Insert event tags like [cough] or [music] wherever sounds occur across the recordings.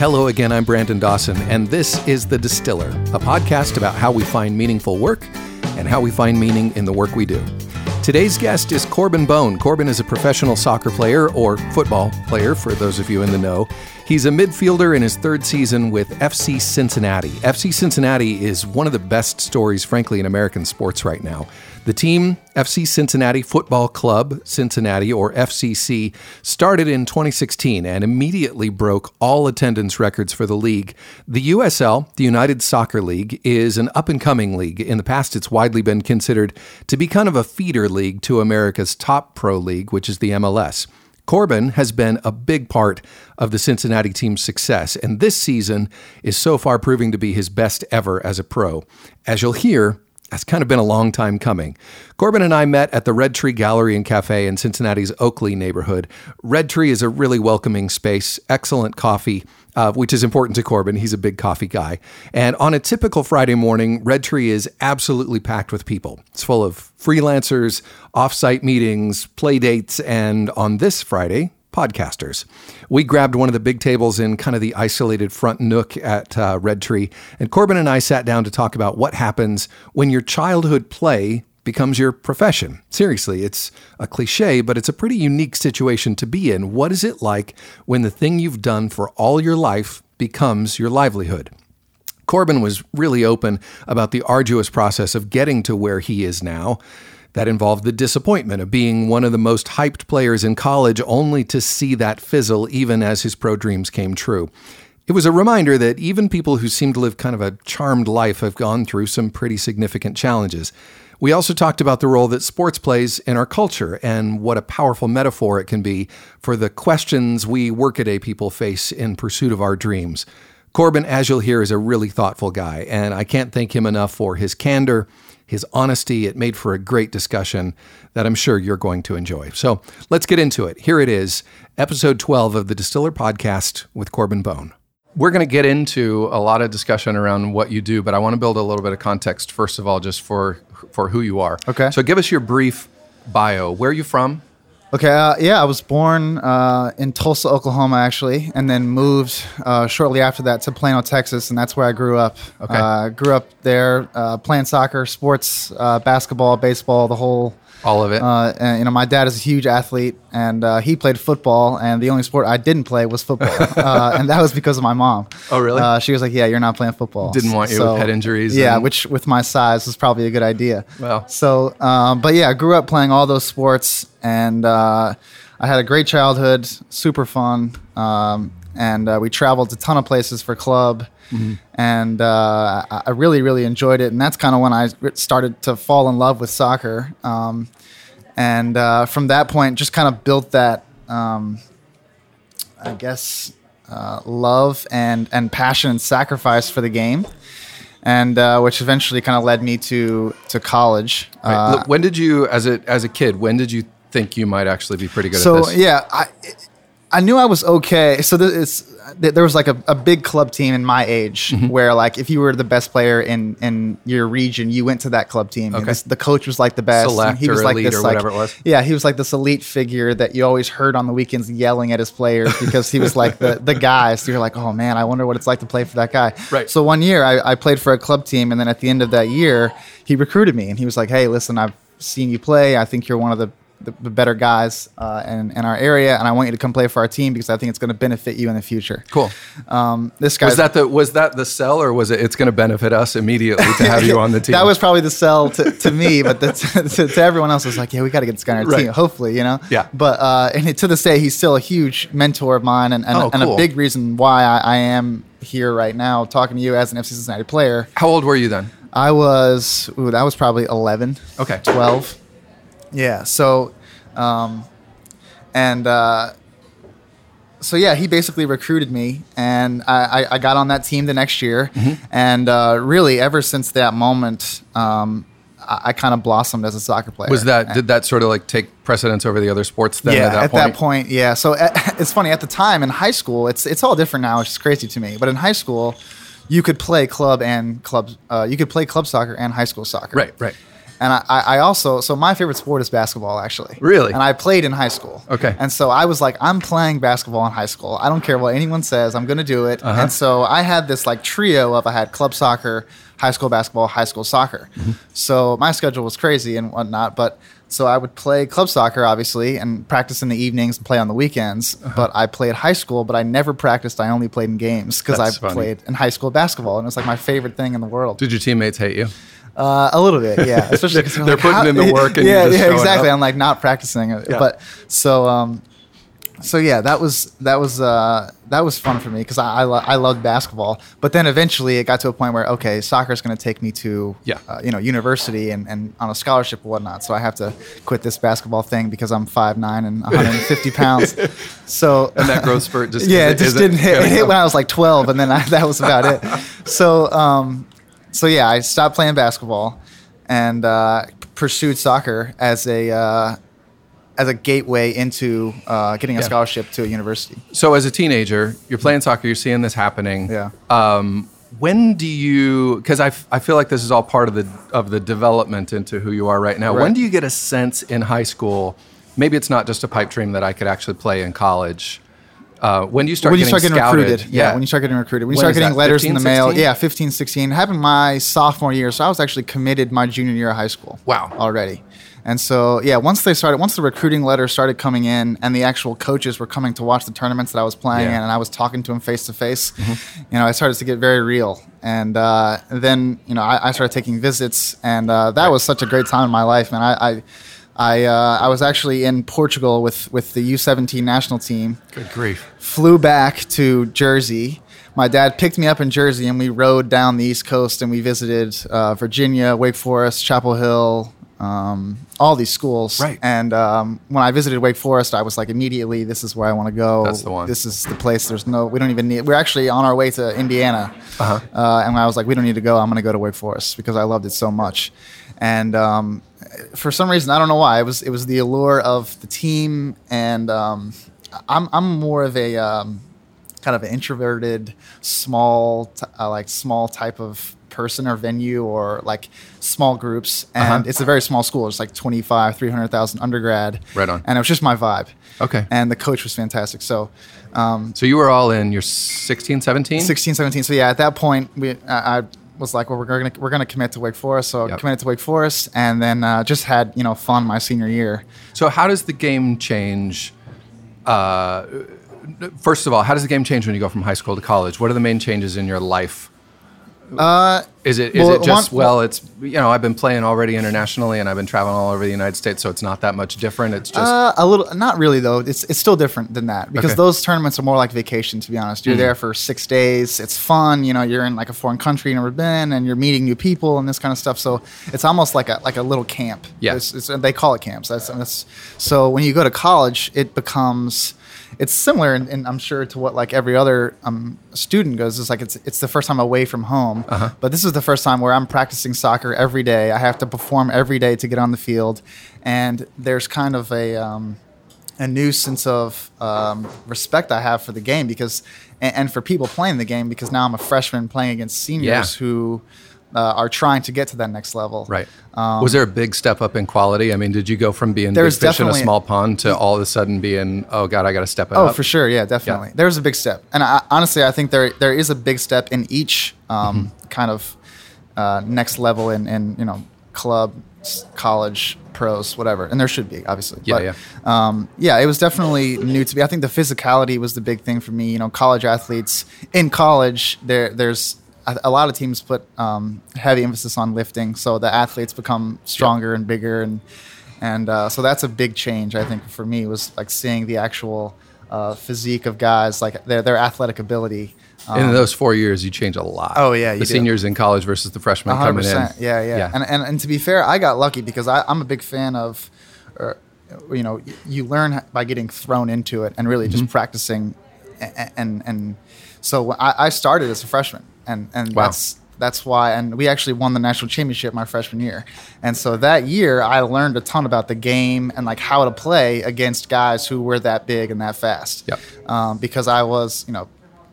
Hello again, I'm Brandon Dawson, and this is The Distiller, a podcast about how we find meaningful work and how we find meaning in the work we do. Today's guest is Corben Bone. Corben is a professional soccer player or football player, for those of you in the know. He's a midfielder in his third season with FC Cincinnati. FC Cincinnati is one of the best stories, frankly, in American sports right now. The team, FC Cincinnati Football Club Cincinnati, or FCC, started in 2016 and immediately broke all attendance records for the league. The USL, the United Soccer League, is an up and coming league. In the past, it's widely been considered to be kind of a feeder league to America's top pro league, which is the MLS. Corben has been a big part of the Cincinnati team's success, and this season is so far proving to be his best ever as a pro. As you'll hear, that's kind of been a long time coming. Corben and I met at the Red Tree Gallery and Cafe in Cincinnati's Oakley neighborhood. Red Tree is a really welcoming space, excellent coffee, uh, which is important to Corben. He's a big coffee guy. And on a typical Friday morning, Red Tree is absolutely packed with people. It's full of freelancers, offsite meetings, play dates, and on this Friday, podcasters. We grabbed one of the big tables in kind of the isolated front nook at uh, Red Tree, and Corben and I sat down to talk about what happens when your childhood play becomes your profession. Seriously, it's a cliche, but it's a pretty unique situation to be in. What is it like when the thing you've done for all your life becomes your livelihood? Corben was really open about the arduous process of getting to where he is now. That involved the disappointment of being one of the most hyped players in college only to see that fizzle even as his pro dreams came true. It was a reminder that even people who seem to live kind of a charmed life have gone through some pretty significant challenges. We also talked about the role that sports plays in our culture and what a powerful metaphor it can be for the questions we workaday people face in pursuit of our dreams. Corben, as you'll hear, is a really thoughtful guy, and I can't thank him enough for his candor his honesty. It made for a great discussion that I'm sure you're going to enjoy. So let's get into it. Here it is, episode 12 of the Distiller Podcast with Corben Bone. We're going to get into a lot of discussion around what you do, but I want to build a little bit of context first of all, just for for who you are. Okay. So give us your brief bio. Where are you from? Okay, uh, yeah, I was born uh, in Tulsa, Oklahoma, actually, and then moved uh, shortly after that to Plano, Texas, and that's where I grew up. Okay. Uh, grew up there uh, playing soccer, sports, uh, basketball, baseball, the whole. All of it. Uh, and, you know, my dad is a huge athlete, and uh, he played football, and the only sport I didn't play was football, [laughs] uh, and that was because of my mom. Oh, really? Uh, she was like, "Yeah, you're not playing football." Didn't want you with head injuries Yeah, and- which with my size was probably a good idea. Well. So, um, but yeah, I grew up playing all those sports, and uh, I had a great childhood, super fun, um, and uh, we traveled to a ton of places for club, and uh, I really, really enjoyed it. And that's kind of when I started to fall in love with soccer, um, and uh, from that point, just kind of built that, um, I guess, uh, love and and passion and sacrifice for the game. And uh, which eventually kind of led me to to college. Right. Uh, Look, when did you, as a as a kid, when did you think you might actually be pretty good at this? so yeah, I I knew I was okay. So there was like a, a big club team in my age Mm-hmm. where like if you were the best player in in your region, you went to that club team. And Okay. this- the coach was like the best. Select he was like elite this or like whatever it was. yeah, he was like this elite figure that you always heard on the weekends yelling at his players because he was like the the guy. So you're like, oh man, I wonder what it's like to play for that guy. Right. So one year I, I played for a club team, and then at the end of that year, he recruited me, and he was like, hey, listen, I've seen you play. I think you're one of the the, the better guys uh, in, in our area, and I want you to come play for our team because I think it's going to benefit you in the future. Cool. Um, this guy Was that the was that the sell or was it? It's going to benefit us immediately to have you on the [laughs] team. that was probably the sell to, to me, but the, [laughs] to, to everyone else was like, yeah, we got to get this guy on our Right. team. Hopefully, you know. Yeah. But uh, and to this day, he's still a huge mentor of mine, and and, Oh, and cool. a big reason why I, I am here right now talking to you as an FC Cincinnati player. How old were you then? I was, ooh, that was probably 11. Okay. 12. Yeah. So, um, and, uh, so yeah, he basically recruited me, and I, I, I got on that team the next year, Mm-hmm. and uh, really ever since that moment, um, I, I kind of blossomed as a soccer player. Was that did that sort of like take precedence over the other sports then? yeah, at that at point? that point, yeah. So at, [laughs] it's funny at the time in high school, it's it's all different now, which is crazy to me. But in high school, you could play club and club, uh, you could play club soccer and high school soccer. Right, right. And I, I also so my favorite sport is basketball actually. Really? And I played in high school. Okay. And so I was like, I'm playing basketball in high school. I don't care what anyone says. I'm going to do it. Uh-huh. And so I had this like trio of I had club soccer, high school basketball, high school soccer. Mm-hmm. So my schedule was crazy and whatnot, but. So I would play club soccer, obviously, and practice in the evenings and play on the weekends. Uh-huh. But I played high school, but I never practiced. I only played in games because I funny. played in high school basketball, and it was like my favorite thing in the world. Did your teammates hate you? Uh, a little bit, yeah. [laughs] Especially 'cause They're like, putting in the [laughs] work and yeah, yeah, exactly. up. I'm like not practicing it, Yeah. but so um, so yeah, that was that was uh that was fun for me because I I, lo- I loved basketball. But then eventually it got to a point where okay, soccer is going to take me to Yeah. uh, you know university and, and on a scholarship and whatnot. So I have to quit this basketball thing because I'm five nine and 150 pounds. [laughs] So And that growth spurt just yeah, it just didn't hit. It hit when I was like 12, and then I, that was about it. So, um, so yeah, I stopped playing basketball and uh, pursued soccer as a uh, as a gateway into uh, getting a Yeah. scholarship to a university. So as a teenager, you're playing soccer, you're seeing this happening. Yeah. Um, when do you? Because I, f- I feel like this is all part of the of the development into who you are right now. Right. When do you get a sense in high school? Maybe it's not just a pipe dream that I could actually play in college. Uh, when you start when you getting start getting scouted? recruited, yeah. When you start getting recruited, when you When start getting that, letters in 15, the mail, yeah, 15, 16. It happened my sophomore year, so I was actually committed my junior year of high school. Wow. already. And so, yeah, once they started, once the recruiting letters started coming in, and the actual coaches were coming to watch the tournaments that I was playing Yeah. in, and I was talking to them face to face, you know, I started to get very real. And uh, then, you know, I, I started taking visits, and uh, that was such a great time in my life, man. I, I, I, uh, I was actually in Portugal with with the U17 national team Good grief. flew back to Jersey. My dad picked me up in Jersey, and we rode down the East Coast, and we visited uh, Virginia, Wake Forest, Chapel Hill, um, all these schools. Right. And um, when I visited Wake Forest, I was like, immediately, this is where I want to go. That's the one. This is the place. There's no, we don't even need. We're actually on our way to Indiana, Uh-huh. uh, and I was like, we don't need to go. I'm going to go to Wake Forest because I loved it so much. And um, for some reason, I don't know why, it was it was the allure of the team, and um, I'm I'm more of a um, kind of an introverted, small, t- uh, like small type of person or venue or like small groups, and Uh-huh. it's a very small school. It's like 25, 300,000 undergrad. Right on. And it was just my vibe. Okay. And the coach was fantastic. So um, So you were all in. You're 16, 17. 16, 17. So yeah, at that point, we I, I was like, well, we're gonna we're gonna commit to Wake Forest. So Yep. committed to Wake Forest, and then uh, just had you know fun my senior year. So how does the game change? Uh, first of all, how does the game change when you go from high school to college? What are the main changes in your life? Uh, Is it is Well, it just one- well? It's you know I've been playing already internationally and I've been traveling all over the United States, so it's not that much different. It's just Uh, a little, not really though. It's it's still different than that because Okay. Those tournaments are more like vacation. To be honest, you're there for six days. It's fun. You know, you're in like a foreign country you've never been, and you're meeting new people and this kind of stuff. So it's almost like a like a little camp. Yeah. It's, it's, they call it camps. That's, that's so when you go to college, it becomes. It's similar, and, and I'm sure to what like every other um, student goes. It's like it's it's the first time away from home, Uh-huh. but this is the first time where I'm practicing soccer every day. I have to perform every day to get on the field, and there's kind of a um, a new sense of um, respect I have for the game because, and, and for people playing the game because now I'm a freshman playing against seniors Yeah. who uh, are trying to get to that next level. right. Was there a big step up in quality? I mean, did you go from being big fish in a small pond to all of a sudden being oh god, I got to step it Oh, up? Oh, for sure. Yeah, definitely. There's a big step, and I, honestly, I think there there is a big step in each um, Mm-hmm. kind of uh, next level in, in you know club, college, pros, whatever, and there should be obviously. Yeah, but, yeah. Um, yeah, it was definitely new to me. I think the physicality was the big thing for me. You know, college athletes in college, there there's a, lot of teams put um, heavy emphasis on lifting, so the athletes become stronger and bigger, and and uh, so that's a big change. I think for me was like seeing the actual uh, physique of guys, like their their athletic ability. Um, in those four years, you change a lot. Oh, yeah, the do. seniors in college versus the freshmen coming in. 100%. Yeah, yeah. And, and and to be fair, I got lucky because I, I'm a big fan of, uh, you know, you learn by getting thrown into it and really Mm-hmm. just practicing, and and, and so I started as a freshman, and and Wow. that's that's why. And we actually won the national championship my freshman year, and so that year I learned a ton about the game and like how to play against guys who were that big and that fast. Yep. Um, because I was, you know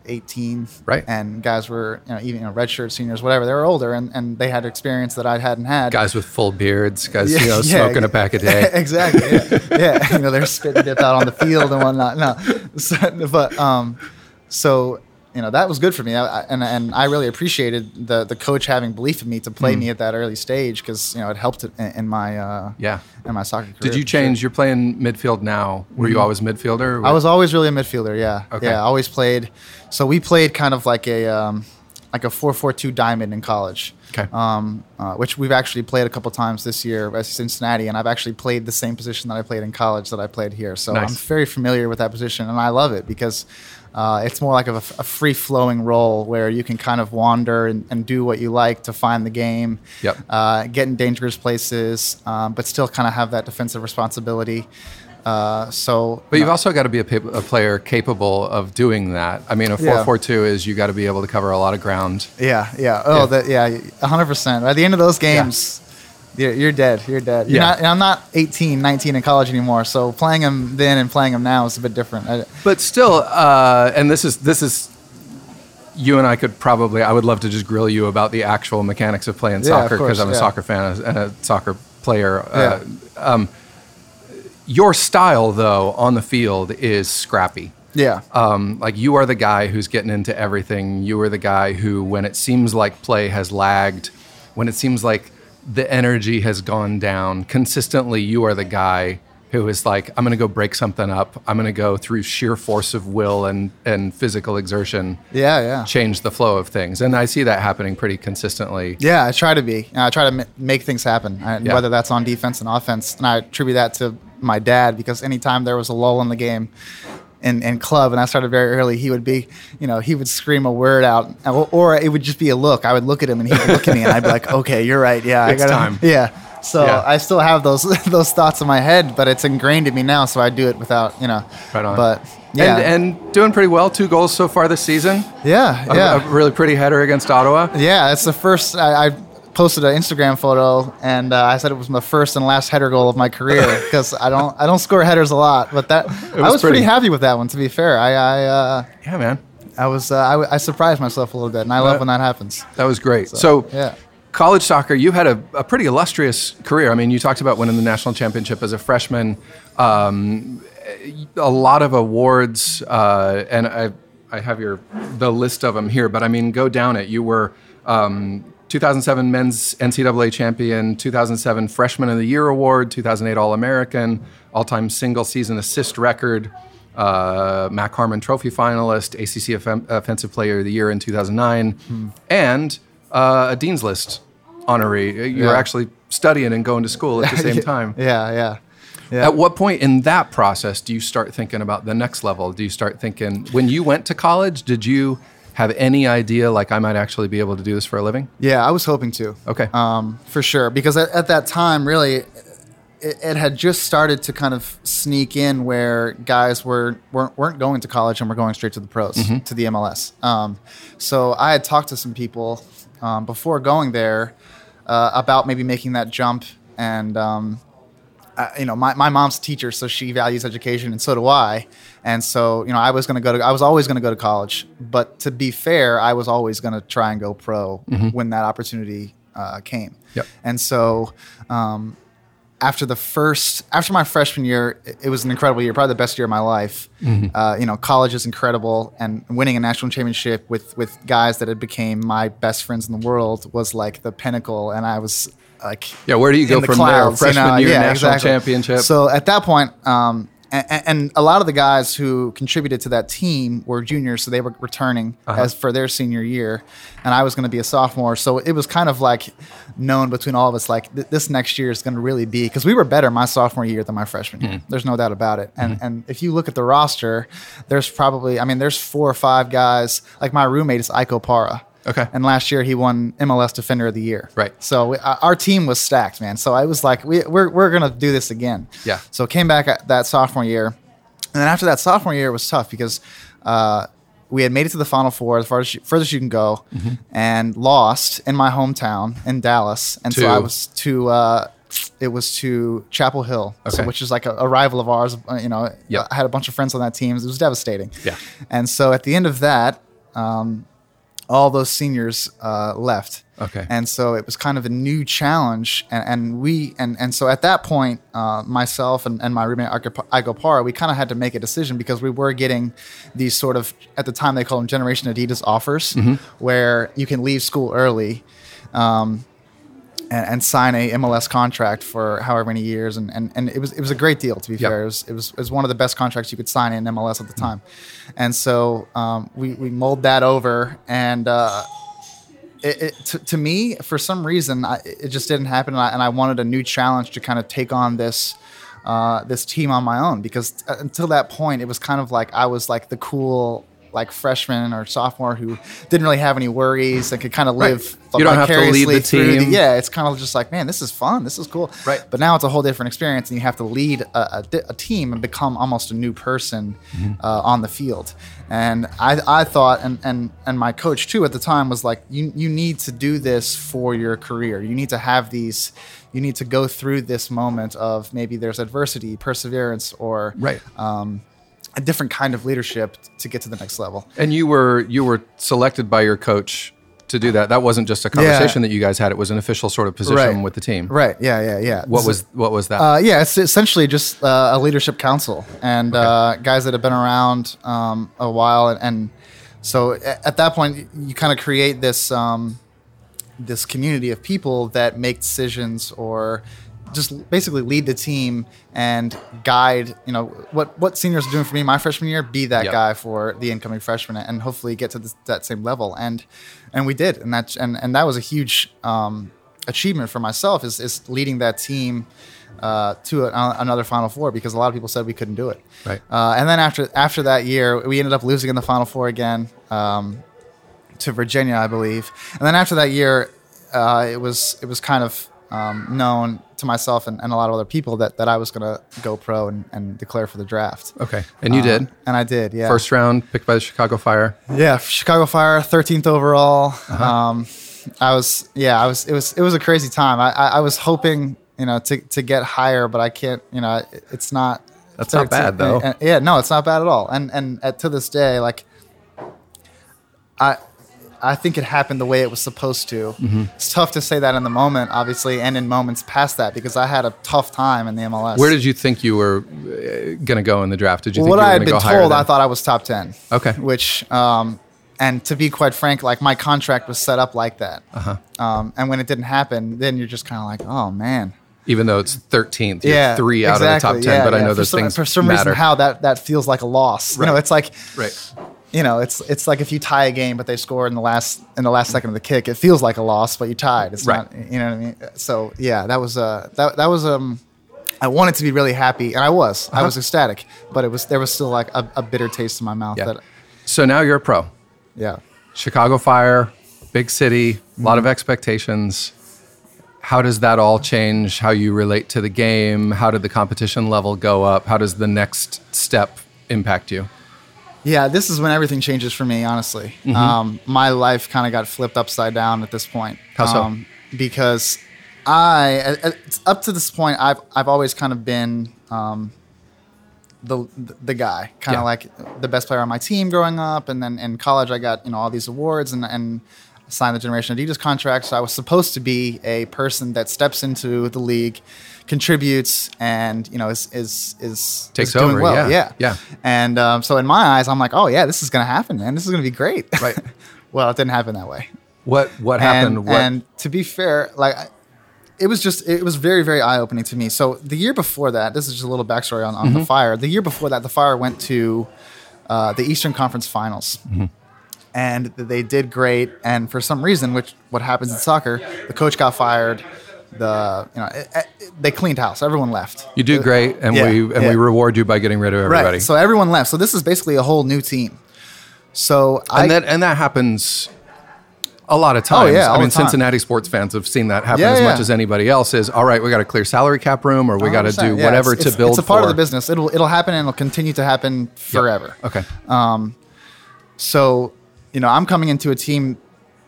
18, Right. And guys were you know even you know redshirt seniors, whatever. They were older and, and they had experience that I hadn't had. Guys with full beards, guys Yeah, you know [laughs] yeah, smoking yeah. a pack a day. [laughs] exactly. Yeah. yeah. [laughs] You know, they're spitting dip out on the field and whatnot. No, so, but um, so you know that was good for me, I, and and I really appreciated the the coach having belief in me to play me at that early stage because you know it helped in, in my uh, Yeah. in my soccer career. Did you sure. change? You're playing midfield now. Were you always midfielder? I was always really a midfielder. Yeah, Okay. yeah. I always played. So we played kind of like a um, like a four four two diamond in college. Okay. Um, uh, which we've actually played a couple times this year at Cincinnati, and I've actually played the same position that I played in college that I played here. So Nice. I'm very familiar with that position, and I love it because. Uh, it's more like a, a free flowing role where you can kind of wander and, and do what you like to find the game, Yep. uh, get in dangerous places, um, but still kind of have that defensive responsibility. Uh, so, But you've also got to be a, pa- a player capable of doing that. I mean, a Yeah. 4-4-2 is you got to be able to cover a lot of ground. Yeah, yeah. Oh, Yeah. that yeah, hundred percent. By the end of those games, you're, you're dead. You're dead. You're Yeah. not, and I'm not 18, 19 in college anymore. So playing them then and playing them now is a bit different. I, But still, uh, and this is this is you and I could probably. I would love to just grill you about the actual mechanics of playing Yeah, soccer because I'm a yeah. soccer fan and a soccer player. Uh, um, your style, though, on the field is scrappy. yeah, Um, like you are the guy who's getting into everything. You are the guy who, when it seems like play has lagged, when it seems like the energy has gone down, consistently you are the guy who is like, I'm going to go break something up. I'm going to go through sheer force of will and, and physical exertion, yeah, yeah. change the flow of things. And I see that happening pretty consistently. Yeah, I try to be. I try to ma- make things happen, I, Yeah. whether that's on defense and offense. And I attribute that to my dad because anytime there was a lull in the game in, in club, and I started very early, he would be, you know, he would scream a word out, or, or it would just be a look. I would look at him, and he would look at me, and I'd be like, [laughs] "Okay, you're right. Yeah, It's I got time." [laughs] Yeah. So Yeah. I still have those [laughs] those thoughts in my head, but it's ingrained in me now, so I do it without, you know. Right on. But yeah, And, and doing pretty well. Two goals so far this season. yeah, A- yeah. A, really pretty header against Ottawa. Yeah, it's the first. I, I posted an Instagram photo, and uh, I said it was my first and last header goal of my career [laughs] because I don't I don't score headers a lot, but that I was was pretty pretty. happy with that one. To be fair, I I uh, Yeah, man. I was uh, I, I surprised myself a little bit, and I love when that happens. That was great. So, yeah. college soccer, you had a, a pretty illustrious career. I mean, you talked about winning the national championship as a freshman, um, a lot of awards, uh, and I, I have your the list of them here. But I mean, go down it. You were um, 2007 men's NCAA champion, 2007 Freshman of the Year award, 2008 All American, all time single season assist record. Uh, Mac Hermann Trophy finalist, ACC Offen- Offensive Player of the Year in 2009, and uh, a Dean's List honoree. You're Yeah. actually studying and going to school at the [laughs] same time. Yeah, yeah, yeah. At what point in that process do you start thinking about the next level? Do you start thinking when you went to college? Did you have any idea like I might actually be able to do this for a living? Yeah, I was hoping to. Okay. Um, for sure, because at, at that time, really, it, it had just started to kind of sneak in where guys were weren't, weren't going to college and were going straight to the pros, to the MLS. Um, so I had talked to some people um, before going there uh, about maybe making that jump, and um, I, you know, my, my mom's a teacher, so she values education, and so do I. And so, you know, I was going to go to, I was always going to go to college. But to be fair, I was always going to try and go pro when that opportunity uh, came. Yep. And so, um, after the first, after my freshman year, it, it was an incredible year, probably the best year of my life. Uh, you know, college is incredible, and winning a national championship with with guys that had became my best friends in the world was like the pinnacle. And I was like, Yeah, where do you go the from clouds, there? you Freshman know? year Yeah, national exactly. championship. So at that point, um, and, and a lot of the guys who contributed to that team were juniors, so they were returning Uh-huh. as for their senior year, and I was going to be a sophomore. So it was kind of like known between all of us, like th- this next year is going to really be because we were better my sophomore year than my freshman year. Mm-hmm. There's no doubt about it. And and if you look at the roster, there's probably I mean there's four or five guys. Like my roommate is Ike Opara. Okay. And last year he won MLS Defender of the Year. Right. So we, our our team was stacked, man. So I was like, we, we're, we're going to do this again. Yeah. So came back at that sophomore year. And then after that sophomore year, it was tough because uh, we had made it to the Final Four, as far as you, furthest you can go, Mm-hmm. and lost in my hometown in Dallas. And To? so I was to, uh, it was to Chapel Hill, so, which is like a, a rival of ours. Uh, You know, Yep. I had a bunch of friends on that team. It was devastating. Yeah. And so at the end of that, um, all those seniors uh, left. Okay. And so it was kind of a new challenge, and, and we and and so at that point, uh, myself and, and my roommate Ike Opara, we kind of had to make a decision because we were getting these sort of at the time they call them Generation Adidas offers, where you can leave school early. Um, and, and sign a MLS contract for however many years, and, and, and it was it was a great deal. To be Yep. fair, it was, it was it was one of the best contracts you could sign in MLS at the time, and so um, we we mulled that over, and uh, it, it to, to me for some reason I, it just didn't happen, and I, and I wanted a new challenge to kind of take on this. Uh, this team on my own because uh, until that point it was kind of like I was like the cool like freshman or sophomore who didn't really have any worries and could kind of Right. live You don't have to lead the team. yeah, it's kind of just like, man, this is fun. This is cool. Right. But now it's a whole different experience, and you have to lead a, a, a team and become almost a new person Mm-hmm. uh, on the field. And I, I thought, and, and and my coach too at the time was like, you you need to do this for your career. You need to have these. You need to go through this moment of maybe there's adversity, perseverance, or Right. um, a different kind of leadership to get to the next level. And you were you were selected by your coach to do that. That wasn't just a conversation that you guys had. It was an official sort of position Right. with the team. Right. Yeah. Yeah. Yeah. What So- was what was that? Uh, yeah, it's essentially just uh, a leadership council and uh, guys that have been around um, a while, and, and so at that point, you kind of create this um, this community of people that make decisions or just basically lead the team and guide. You know what what seniors are doing for me my freshman year. Be that Yep. guy for the incoming freshmen, and hopefully get to this, that same level. And and we did, and that and and that was a huge um, achievement for myself is is leading that team uh, to a, another Final Four because a lot of people said we couldn't do it. Right. Uh, and then after after that year, we ended up losing in the Final Four again um, to Virginia, I believe. And then after that year, uh, it was it was kind of um, known to myself and, and a lot of other people that, that I was going to go pro and, and declare for the draft. okay. And you Uh, did. and I did. Yeah. First round picked by the Chicago Fire. Yeah, Chicago Fire, thirteenth overall. Uh-huh. Um, I was, yeah, I was. It was, it was a crazy time. I, I, I was hoping, you know, to, to get higher, but I can't. You know, it- it's not. That's not bad, though. and- yeah, no, it's not bad at all. And and at, to this day, like, I. I think it happened the way it was supposed to. Mm-hmm. It's tough to say that in the moment, obviously, and in moments past that, because I had a tough time in the MLS. Where did you think you were going to go in the draft? Did you Well, think what you were I had been told, I thought I was top ten. Okay. Which, um, and to be quite frank, like my contract was set up like that. Uh-huh. Um, and when it didn't happen, then you're just kind of like, oh man. even though it's 13th, you're Yeah, three out of the top 10, Yeah, but I know for those some, things for some matter. reason how that that feels like a loss. You know, it's like right. You know, it's it's like if you tie a game but they score in the last in the last second of the kick, it feels like a loss, but you tied. It's Right. not you know what I mean? So yeah, that was uh that that was um I wanted to be really happy and I was. I was ecstatic, but it was there was still like a, a bitter taste in my mouth Uh-huh. Yeah. that So now you're a pro. yeah. Chicago Fire, big city, a lot of expectations. How does that all change how you relate to the game? How did the competition level go up? How does the next step impact you? Yeah, this is when everything changes for me, honestly. Um, my life kind of got flipped upside down at this point. How so? Um, because I, up to this point, I've, I've always kind of been um, the, the guy, kind of Yeah. like the best player on my team growing up. And then in college, I got, you know, all these awards and, and signed the Generation Adidas contract. So I was supposed to be a person that steps into the league, contributes, and, you know, is, is, is, Takes is doing over, well. yeah, Yeah. yeah. And um, so in my eyes, I'm like, oh yeah, this is gonna happen, man. This is gonna be great. [laughs] Right. well, it didn't happen that way. What what happened? And, what and to be fair, like it was just it was very very eye opening to me. So the year before that, this is just a little backstory on, on Mm-hmm. the fire. The year before that, the fire went to uh, the Eastern Conference Finals. Mm-hmm. And they did great, and for some reason, which what happens in soccer, the coach got fired. The you know it, it- they cleaned house. Everyone left. you do great, and Yeah, we and yeah. we reward you by getting rid of everybody. Right. So everyone left. So this is basically a whole new team. So I and that and that happens a lot of oh, times. Oh, yeah, I mean. Cincinnati sports fans have seen that happen Yeah, as yeah. much as anybody else. Is all right. We got to clear salary cap room, or we got to do whatever it's- to it's- build. It's a part for. of the business. It'll it'll happen and it'll continue to happen forever. Okay. Um, so, you know, I'm coming into a team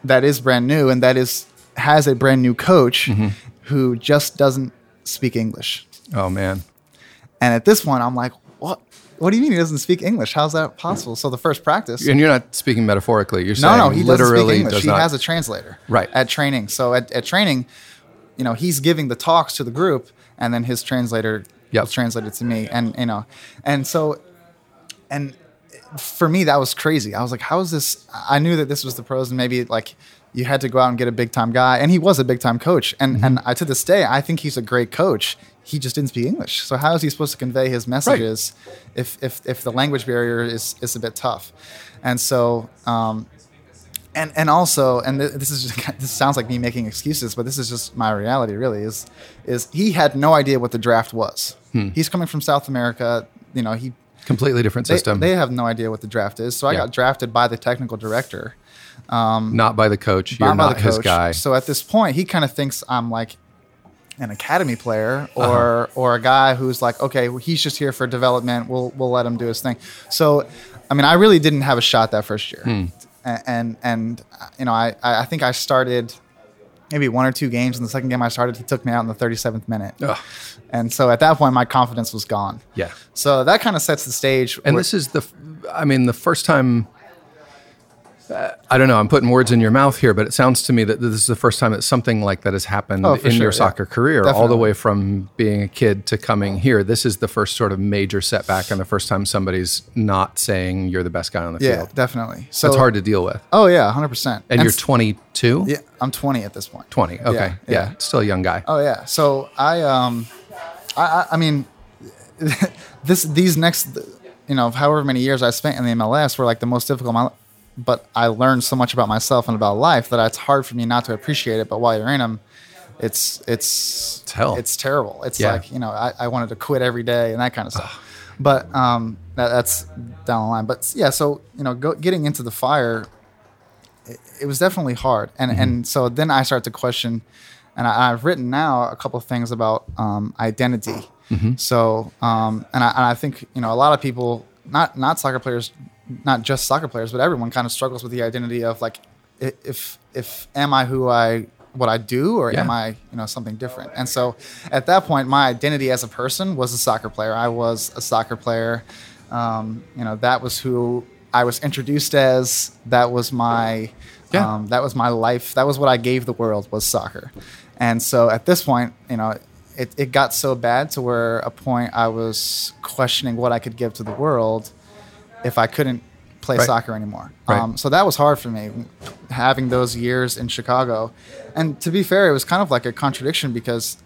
that is brand new and that is has a brand new coach Mm-hmm. who just doesn't speak English. oh man. And at this point, I'm like, what? what do you mean he doesn't speak English? How's that possible? So the first practice. And you're not speaking metaphorically. You're No, saying no, he doesn't speak literally English. does he not. has a translator. Right. At training. So at, at training, you know, he's giving the talks to the group and then his translator Yep. will translate it to me. And, you know, and so, and for me, that was crazy. I was like, how is this? I knew that this was the pros and maybe like you had to go out and get a big time guy. And he was a big time coach. And, Mm-hmm. and I, to this day, I think he's a great coach. He just didn't speak English. So how is he supposed to convey his messages if, if, if the language barrier is, is a bit tough? And so, um, and and also and th- this is just, [laughs] this sounds like me making excuses but this is just my reality really is is he had no idea what the draft was Hmm. he's coming from south america you know he Completely different system. they have no idea what the draft is so i Yeah. got drafted by the technical director not by the coach. not You're by not the his coach. guy. so at this point he kind of thinks i'm like an academy player Uh-huh. or or a guy who's like okay well, he's just here for development we'll we'll let him do his thing so i mean i really didn't have a shot that first year Hmm. And and uh, you know I I think I started maybe one or two games and the second game I started he took me out in the 37th minute Ugh. And so at that point my confidence was gone Yeah. so that kind of sets the stage And this is the, I mean, the first time. Uh, I don't know. I'm putting words in your mouth here, but it sounds to me that this is the first time that something like that has happened Oh, in sure, your yeah. soccer career, all the way from being a kid to coming here. This is the first sort of major setback, and the first time somebody's not saying you're the best guy on the yeah field. Yeah, definitely so That's hard to deal with. oh yeah 100% And, you're 22, yeah I'm 20 at this point 20. Okay, yeah, yeah. still a young guy. Oh yeah. So I um, I I, I mean, [laughs] this these next, you know, however many years I spent in the MLS were like the most difficult. My, but I learned so much about myself and about life that it's hard for me not to appreciate it. But while you're in them, it's it's It's hell. It's terrible. It's Yeah. like you know I, I wanted to quit every day and that kind of stuff. But um, that, that's down the line. But yeah, so you know, go, getting into the fire it was definitely hard and and so then i start to question and I, i've written now a couple of things about um, identity so um, and, I, and i think you know a lot of people not not soccer players not just soccer players but everyone kind of struggles with the identity of like if if am i who i what i do or Yeah. am i you know something different and so at that point my identity as a person was a soccer player i was a soccer player um, you know that was who i was introduced as that was my Yeah. um, that was my life. That was what I gave the world was soccer. And so at this point, you know, it, it got so bad to where a point I was questioning what I could give to the world if I couldn't play Right. soccer anymore. Right. Um, so that was hard for me having those years in Chicago. And to be fair, it was kind of like a contradiction because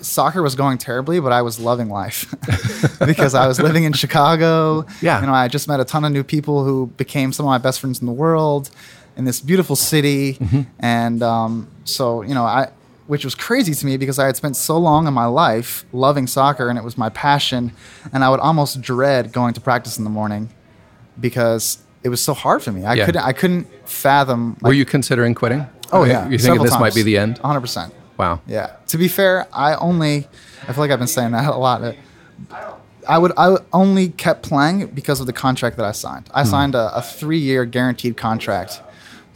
soccer was going terribly, but I was loving life [laughs] because I was living in Chicago. Yeah. You know, I just met a ton of new people who became some of my best friends in the world in this beautiful city. Mm-hmm. And um, so, you know, I, which was crazy to me because I had spent so long in my life loving soccer and it was my passion. And I would almost dread going to practice in the morning because it was so hard for me. I Yeah. couldn't, I couldn't fathom. Were you considering quitting? Oh yeah. You think this might be the end? 100%. Wow. Yeah. To be fair, I only I feel like I've been saying that [laughs] a lot. I would I only kept playing because of the contract that I signed. I signed a, a three year guaranteed contract.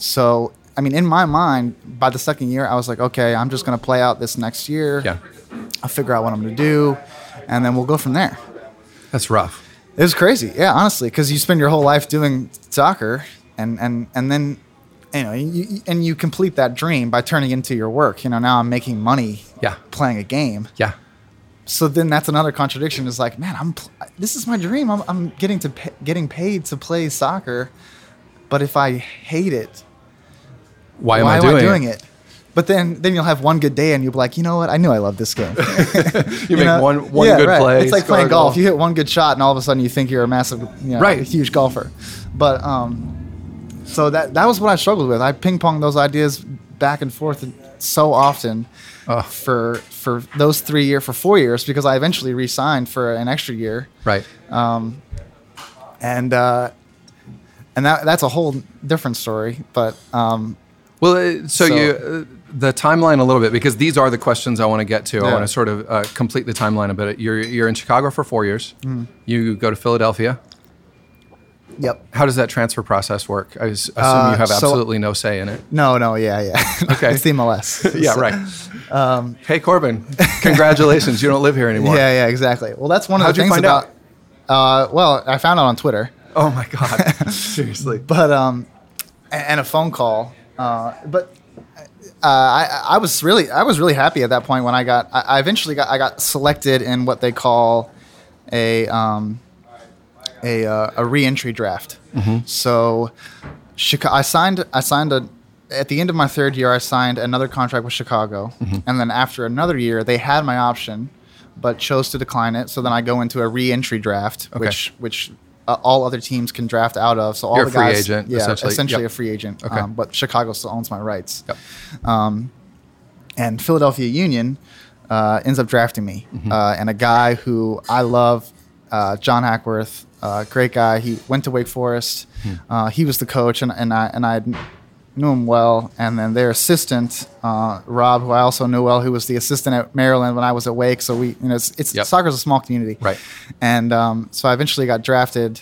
So I mean, in my mind, by the second year, I was like, okay, I'm just gonna play out this next year. Yeah. I'll figure out what I'm gonna do, and then we'll go from there. That's rough. It was crazy, yeah, honestly, because you spend your whole life doing soccer, and and and then, you know, you, and you complete that dream by turning into your work. You know, now I'm making money, Yeah. playing a game. Yeah. So then that's another contradiction. Is like, man, I'm pl- this is my dream. I'm, I'm getting to pay, getting paid to play soccer, but if I hate it, Why am why I am doing, I doing it? But then, then you'll have one good day, and you'll be like, you know what? I knew I love this game. [laughs] You, [laughs] make know? one one Yeah, good right. play. It's like playing golf. You hit one good shot, and all of a sudden you think you're a massive, you know, Right. huge golfer. But um, so that that was what I struggled with. I ping pong those ideas back and forth so often for for those three year for four years because I eventually re-signed for an extra year, Right. Um, and uh, and that that's a whole different story. But um, Well, uh, so, So- you uh, the timeline a little bit because these are the questions I want to get to. I want to sort of uh, complete the timeline a bit. You're you're in Chicago for four years. Mm-hmm. You go to Philadelphia. yep. How does that transfer process work? I assume Uh, you have so- absolutely no say in it. No, no, yeah, yeah. [laughs] Okay. it's the MLS. [laughs] Yeah, So- right. hey, Corben, congratulations! You don't live here anymore. Yeah, yeah, exactly. Well, that's one of How'd the things about. out? Uh, well, I found out on Twitter, Oh my God. [laughs] Seriously. but um, and a phone call. Uh, but uh, I, I was really I was really happy at that point when I got I, I eventually got I got selected in what they call a um, a uh, a reentry draft. So Chicago, I signed I signed a at the end of my third year I signed another contract with Chicago, and then after another year they had my option, but chose to decline it. So then I go into a reentry draft, which which uh, all other teams can draft out of. So all You're the a free guys, agent, yeah, essentially. essentially Yep. a free agent. Okay. Um, but Chicago still owns my rights Yep. and Philadelphia Union uh, ends up drafting me, Mm-hmm. uh, and a guy who I love, uh, John Hackworth, uh, great guy. He went to Wake Forest. Hmm. Uh, he was the coach, and, and I and I knew him well. And then their assistant, uh, Rob, who I also knew well, who was the assistant at Maryland when I was at Wake. So we, you know, it's, it's Yep. soccer's a small community, Right. And um, so I eventually got drafted.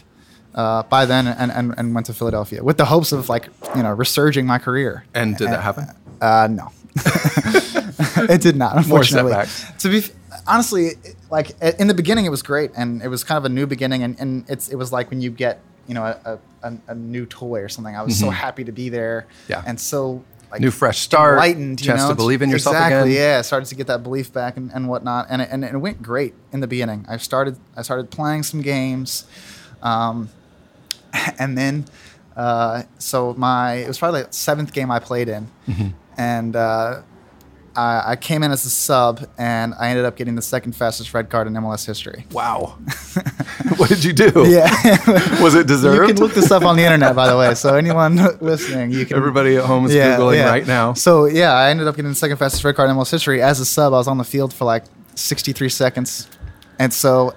Uh, by then, and, and, and went to Philadelphia with the hopes of like you know resurging my career. And did that happen? Uh, no, [laughs] it did not. Unfortunately, to be honestly, like in the beginning, it was great, and it was kind of a new beginning, and, and it's it was like when you get you know a, a, a new toy or something. I was so happy to be there, Mm-hmm. Yeah. and so like New fresh start, enlightened, you chance know, to believe in yourself exactly, again. Yeah, I started to get that belief back and, and whatnot, and it, and it went great in the beginning. I started I started playing some games. Um, [laughs] and then uh, so my it was probably the seventh game I played in, Mm-hmm. and uh, I, I came in as a sub, and I ended up getting the second fastest red card in MLS history. Wow. [laughs] what did you do? Yeah, Was it deserved? you can look this up on the internet, by the way. So anyone [laughs] listening, you can. Everybody at home is Googling right now. So yeah, I ended up getting the second fastest red card in MLS history as a sub. I was on the field for like 63 seconds, and so,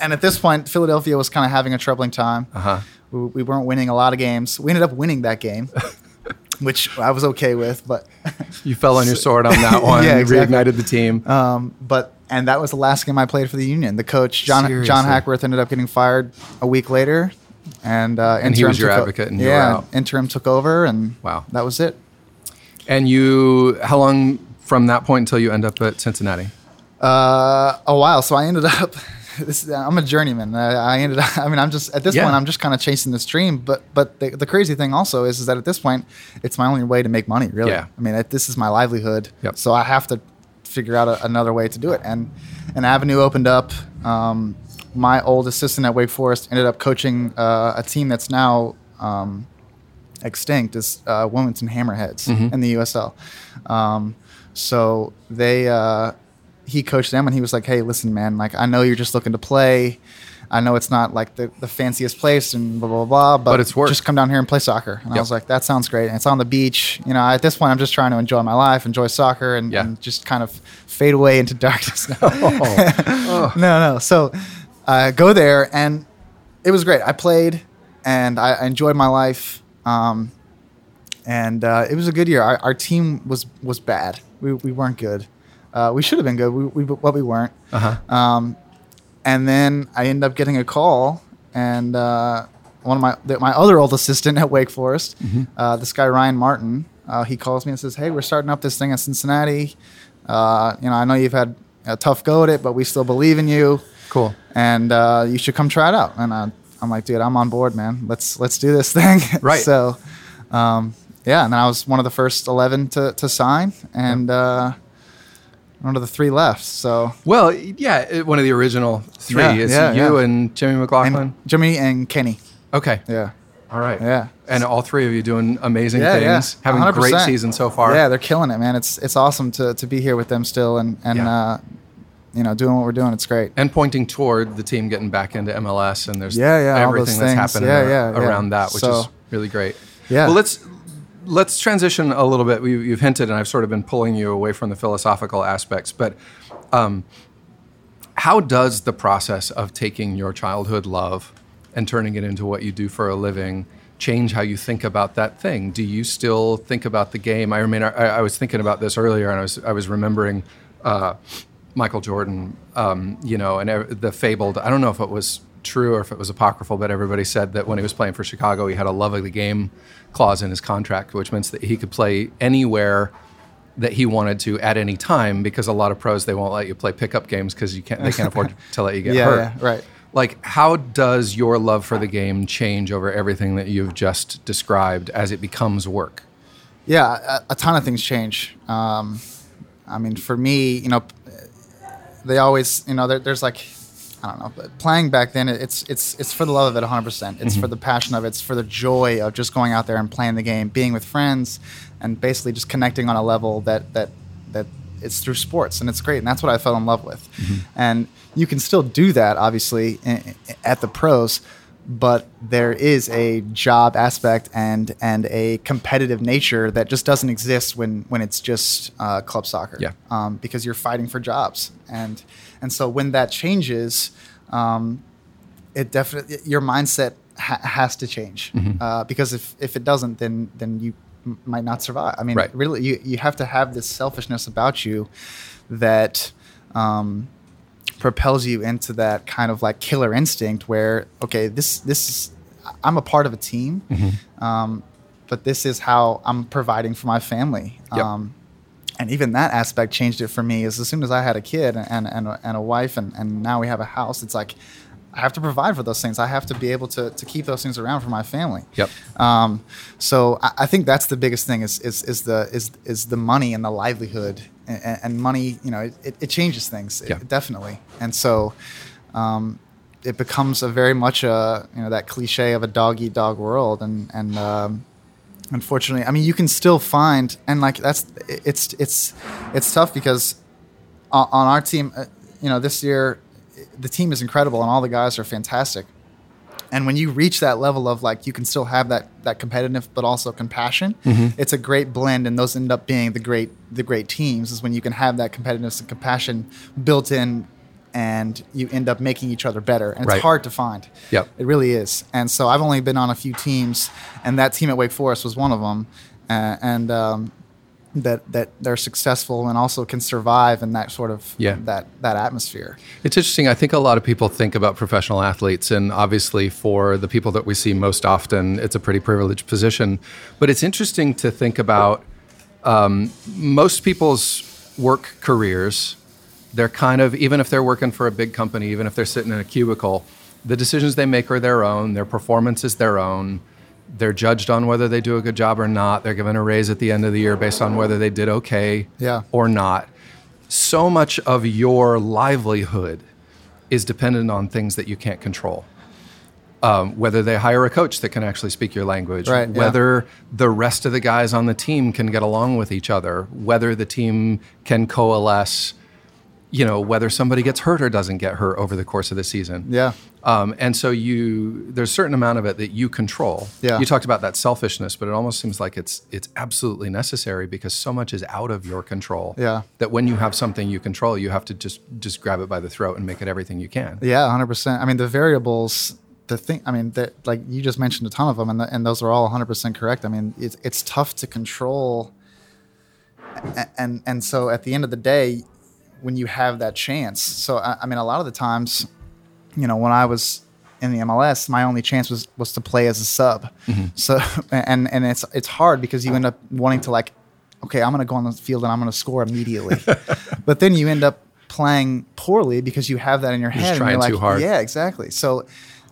and at this point, Philadelphia was kind of having a troubling time. Uh-huh. We, we weren't winning a lot of games. We ended up winning that game, [laughs] which I was okay with. But You fell on your [laughs] sword on that [laughs] one. Yeah, You exactly. reignited the team. um, but and that was the last game I played for the Union. The coach John John Hackworth ended up getting fired a week later, and uh, And he was your took o- advocate and yeah, interim took over, and Wow. that was it. and you, how long from that point until you end up at Cincinnati? Uh, a while. So I ended up. This, I'm a journeyman. I, I ended up. [laughs] I mean, I'm just at this Yeah. point. I'm just kind of chasing this dream. But but the, the crazy thing also is, is that at this point, it's my only way to make money. Really. Yeah. I mean, this is my livelihood. Yep. So I have to figure out a, another way to do it. And an avenue opened up. Um, my old assistant at Wake Forest ended up coaching uh, a team that's now um, extinct is uh, Wilmington Hammerheads in the USL. Um, so they uh, he coached them and he was like, "Hey, listen, man. Like I know you're just looking to play. I know it's not like the, the fanciest place and blah blah blah, but, But it's work. Just come down here and play soccer." And I was like, "That sounds great." And it's on the beach. You know, at this point, I'm just trying to enjoy my life, enjoy soccer, and, Yeah. and just kind of fade away into [laughs] darkness. Oh. [laughs] no, no. So I go there, and it was great. I played, and I, I enjoyed my life. Um, and uh, it was a good year. Our, our team was was bad. We, we weren't good. Uh, we should have been good, we, we, but we weren't. Uh-huh. Um, and then I ended up getting a call, and uh, one of my the, my other old assistant at Wake Forest, uh, this guy Ryan Martin, uh, he calls me and says, "Hey, we're starting up this thing at Cincinnati. Uh, you know, I know you've had a tough go at it, but we still believe in you, Cool. and uh, you should come try it out." And I, I'm like, "Dude, I'm on board, man. Let's let's do this [laughs] thing." Right. so, um, yeah, and then I was one of the first eleven to to sign, and. Uh, one of the three left. So Well, yeah, one of the original three Yeah, is yeah, you yeah. and Jimmy McLaughlin. and Jimmy and Kenny. okay. Yeah. All right. Yeah. And all three of you doing amazing Yeah, yeah. things, having a great season so far. Yeah, they're killing it, man. It's it's awesome to, to be here with them still and and uh, you know doing what we're doing. It's great. And pointing toward the team getting back into MLS, and there's Yeah, yeah, everything that's happening Yeah, ar- yeah, yeah. around that, which So- is really great. Yeah. Well, let's let's transition a little bit. We, you've hinted, and I've sort of been pulling you away from the philosophical aspects, but um, how does the process of taking your childhood love and turning it into what you do for a living change how you think about that thing? Do you still think about the game? I mean, I, I was thinking about this earlier, and I was I was remembering uh, Michael Jordan, um, you know, and the fabled. I don't know if it was true or if it was apocryphal, but everybody said that when he was playing for Chicago, he had a love of the game clause in his contract, which means that he could play anywhere that he wanted to at any time because a lot of pros they won't let you play pickup games because you can't they can't afford [laughs] to let you get Yeah, hurt. yeah, right. like how does your love for the game change over everything that you've just described as it becomes work? Yeah, a, a ton of things change. Um, I mean, for me, you know, they always, you know, there, there's like, I don't know, but playing back then, it's it's it's for the love of it, 100. percent It's for the passion of it. It's for the joy of just going out there and playing the game, being with friends, and basically just connecting on a level that that that it's through sports, and it's great. And that's what I fell in love with. And you can still do that, obviously, at the pros, but there is a job aspect and and a competitive nature that just doesn't exist when when it's just uh, club soccer. Yeah. Um, because you're fighting for jobs, and and so when that changes, um, it definitely your mindset ha- has to change Mm-hmm. uh, because if if it doesn't, then then you m- might not survive. I mean, Right. really, you you have to have this selfishness about you that. Um, propels you into that kind of like killer instinct where okay this this is i'm a part of a team Mm-hmm. um, but this is how i'm providing for my family Yep. um, and even that aspect changed it for me is as soon as i had a kid and, and, a, and a wife and, and now we have a house it's like i have to provide for those things i have to be able to, to keep those things around for my family Yep. um, so I, I think that's the biggest thing is, is, is the is, is the money and the livelihood and, and money. You know, it, it changes things Yeah. definitely. And so um, it becomes a very much a you know that cliche of a dog eat dog world. And and um, unfortunately, I mean, you can still find and like that's it's it's it's tough because on, on our team, uh, you know, this year the team is incredible and all the guys are fantastic. And when you reach that level of like you can still have that that competitive but also compassion it's a great blend and those end up being the great the great teams is when you can have that competitiveness and compassion built in and you end up making each other better and it's Right. hard to find Yep. it really is and so i've only been on a few teams and that team at wake forest was one of them uh, and um, that that they're successful and also can survive in that sort of Yeah. that that atmosphere It's interesting. I think a lot of people think about professional athletes, and obviously, for the people that we see most often, it's a pretty privileged position. But it's interesting to think about um, most people's work careers. They're kind of, even if they're working for a big company, even if they're sitting in a cubicle, the decisions they make are their own, their performance is their own. They're judged on whether they do a good job or not. They're given a raise at the end of the year based on whether they did okay Yeah. or not so much of your livelihood is dependent on things that you can't control. Um, whether they hire a coach that can actually speak your language, Right, yeah. whether the rest of the guys on the team can get along with each other, whether the team can coalesce, you know, whether somebody gets hurt or doesn't get hurt over the course of the season. yeah Um, and so you, there's a certain amount of it that you control. Yeah. You talked about that selfishness, but it almost seems like it's it's absolutely necessary because so much is out of your control. Yeah. That when you have something you control, you have to just just grab it by the throat and make it everything you can. Yeah, hundred percent. I mean, the variables, the thing. I mean, that like you just mentioned a ton of them, and the, and those are all hundred percent correct. I mean, it's it's tough to control, and and so at the end of the day, when you have that chance, so I, I mean, a lot of the times, you know, when I was in the MLS, my only chance was was to play as a sub. Mm-hmm. So [laughs] and and it's it's hard because you end up wanting to like, okay, I'm going to go on the field and I'm going to score immediately, [laughs] but then you end up playing poorly because you have that in your head. and trying you're like, too hard. Yeah, exactly. So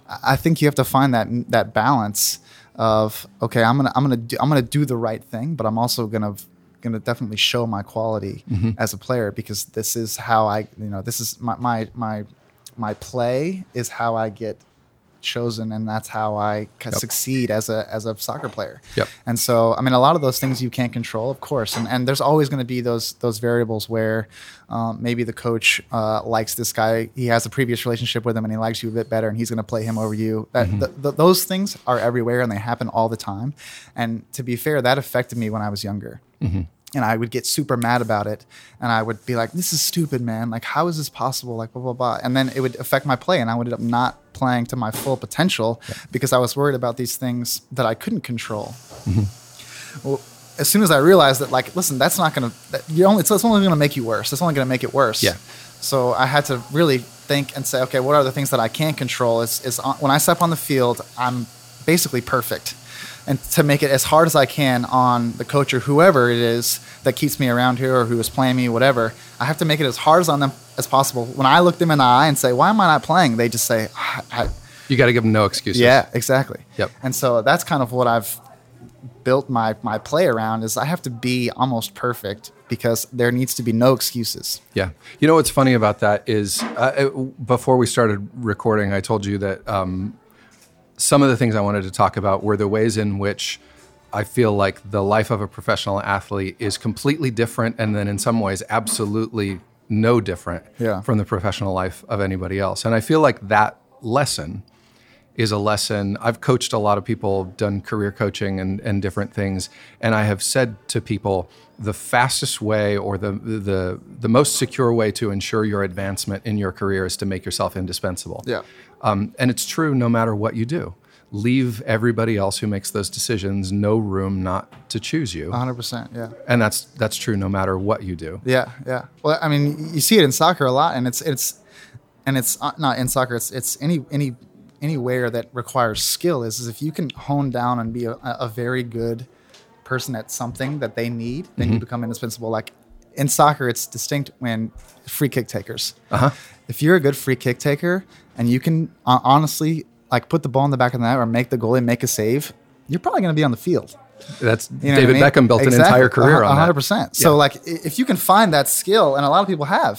I I think you have to find that that balance of okay, I'm gonna I'm gonna do, I'm gonna do the right thing, but I'm also gonna gonna definitely show my quality Mm-hmm. as a player because this is how I you know this is my my my my play is how I get chosen and that's how I ca- succeed as a as a soccer player. Yep. And so I mean a lot of those things you can't control, of course, and and there's always going to be those those variables where um, maybe the coach uh, likes this guy, he has a previous relationship with him, and he likes you a bit better, and he's going to play him over you. That th- th- those things are everywhere and they happen all the time. And to be fair, that affected me when I was younger and I would get super mad about it, and I would be like, "This is stupid, man! Like, how is this possible? Like, blah blah blah." And then it would affect my play, and I would end up not playing to my full potential because I was worried about these things that I couldn't control. Mm-hmm. Well, as soon as I realized that, like, listen, that's not going to, you only, it's, it's only gonna make you worse. It's only gonna make it worse. Yeah. So I had to really think and say, okay, what are the things that I can control? Is is on, when I step on the field, I'm basically perfect, and to make it as hard as I can on the coach or whoever it is that keeps me around here or who is playing me, whatever. I have to make it as hard on them as possible. When I look them in the eye and say, "Why am I not playing?" They just say, "I, I You got to give them no excuses. yeah, exactly. Yep. And so that's kind of what I've built my my play around is I have to be almost perfect because there needs to be no excuses. Yeah. You know what's funny about that is uh, it- before we started recording, I told you that um, some of the things I wanted to talk about were the ways in which I feel like the life of a professional athlete is completely different, and then in some ways, absolutely no different Yeah. from the professional life of anybody else. And I feel like that lesson is a lesson. I've coached a lot of people, done career coaching and, and different things, and I have said to people the fastest way or the, the the most secure way to ensure your advancement in your career is to make yourself indispensable. Yeah. Um, and it's true no matter what you do. Leave everybody else who makes those decisions no room not to choose you. 100%. Yeah. And that's that's true no matter what you do. Yeah, yeah. Well, I mean, you see it in soccer a lot, and it's it's and it's uh, not in soccer. It's it's any any anywhere that requires skill is, is if you can hone down and be a, a very good person at something that they need, then you become indispensable. Like in soccer, it's distinct when free kick takers. Uh-huh. If you're a good free kick taker and you can uh, honestly like put the ball in the back of the net or make the goalie make a save, you're probably going to be on the field. That's You know David I mean? Beckham built Exactly. an entire career A- on a that. hundred percent. So Yeah. like, if you can find that skill, and a lot of people have,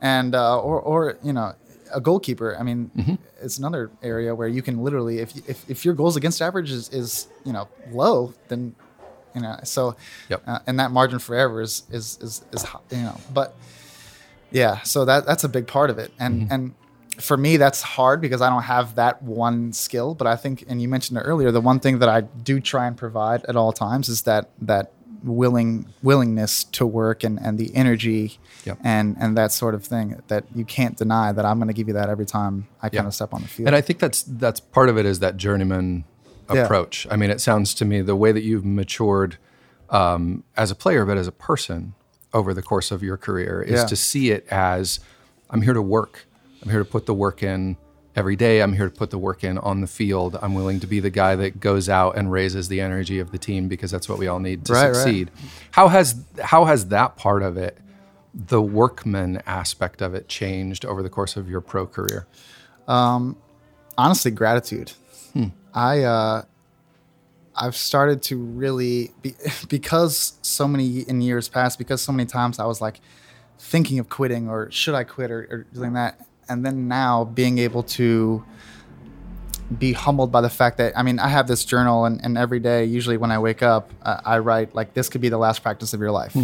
and uh, or or you know, a goalkeeper. I mean, Mm-hmm. it's another area where you can literally, if if if your goals against average is is you know low, then you know so, Yep. uh, and that margin for error is is is, is you know, but yeah, so that that's a big part of it, and Mm-hmm. and for me that's hard because I don't have that one skill. But I think, and you mentioned it earlier, the one thing that I do try and provide at all times is that that willing willingness to work and and the energy Yep. and and that sort of thing that you can't deny that I'm going to give you that every time I kind Yeah. of step on the field. And I think that's that's part of it is that journeyman Yeah. approach. I mean, it sounds to me the way that you've matured um, as a player, but as a person over the course of your career is Yeah. to see it as I'm here to work. I'm here to put the work in every day. I'm here to put the work in on the field. I'm willing to be the guy that goes out and raises the energy of the team because that's what we all need to Right, right. succeed. How has how has that part of it, the workman aspect of it, changed over the course of your pro career? honestly gratitude Hmm. i uh i've started to really be, [laughs] because so many in years past because so many times i was like thinking of quitting or should i quit or, or doing that and then now being able to be humbled by the fact that i mean i have this journal and, and every day usually when i wake up uh, i write like this could be the last practice of your life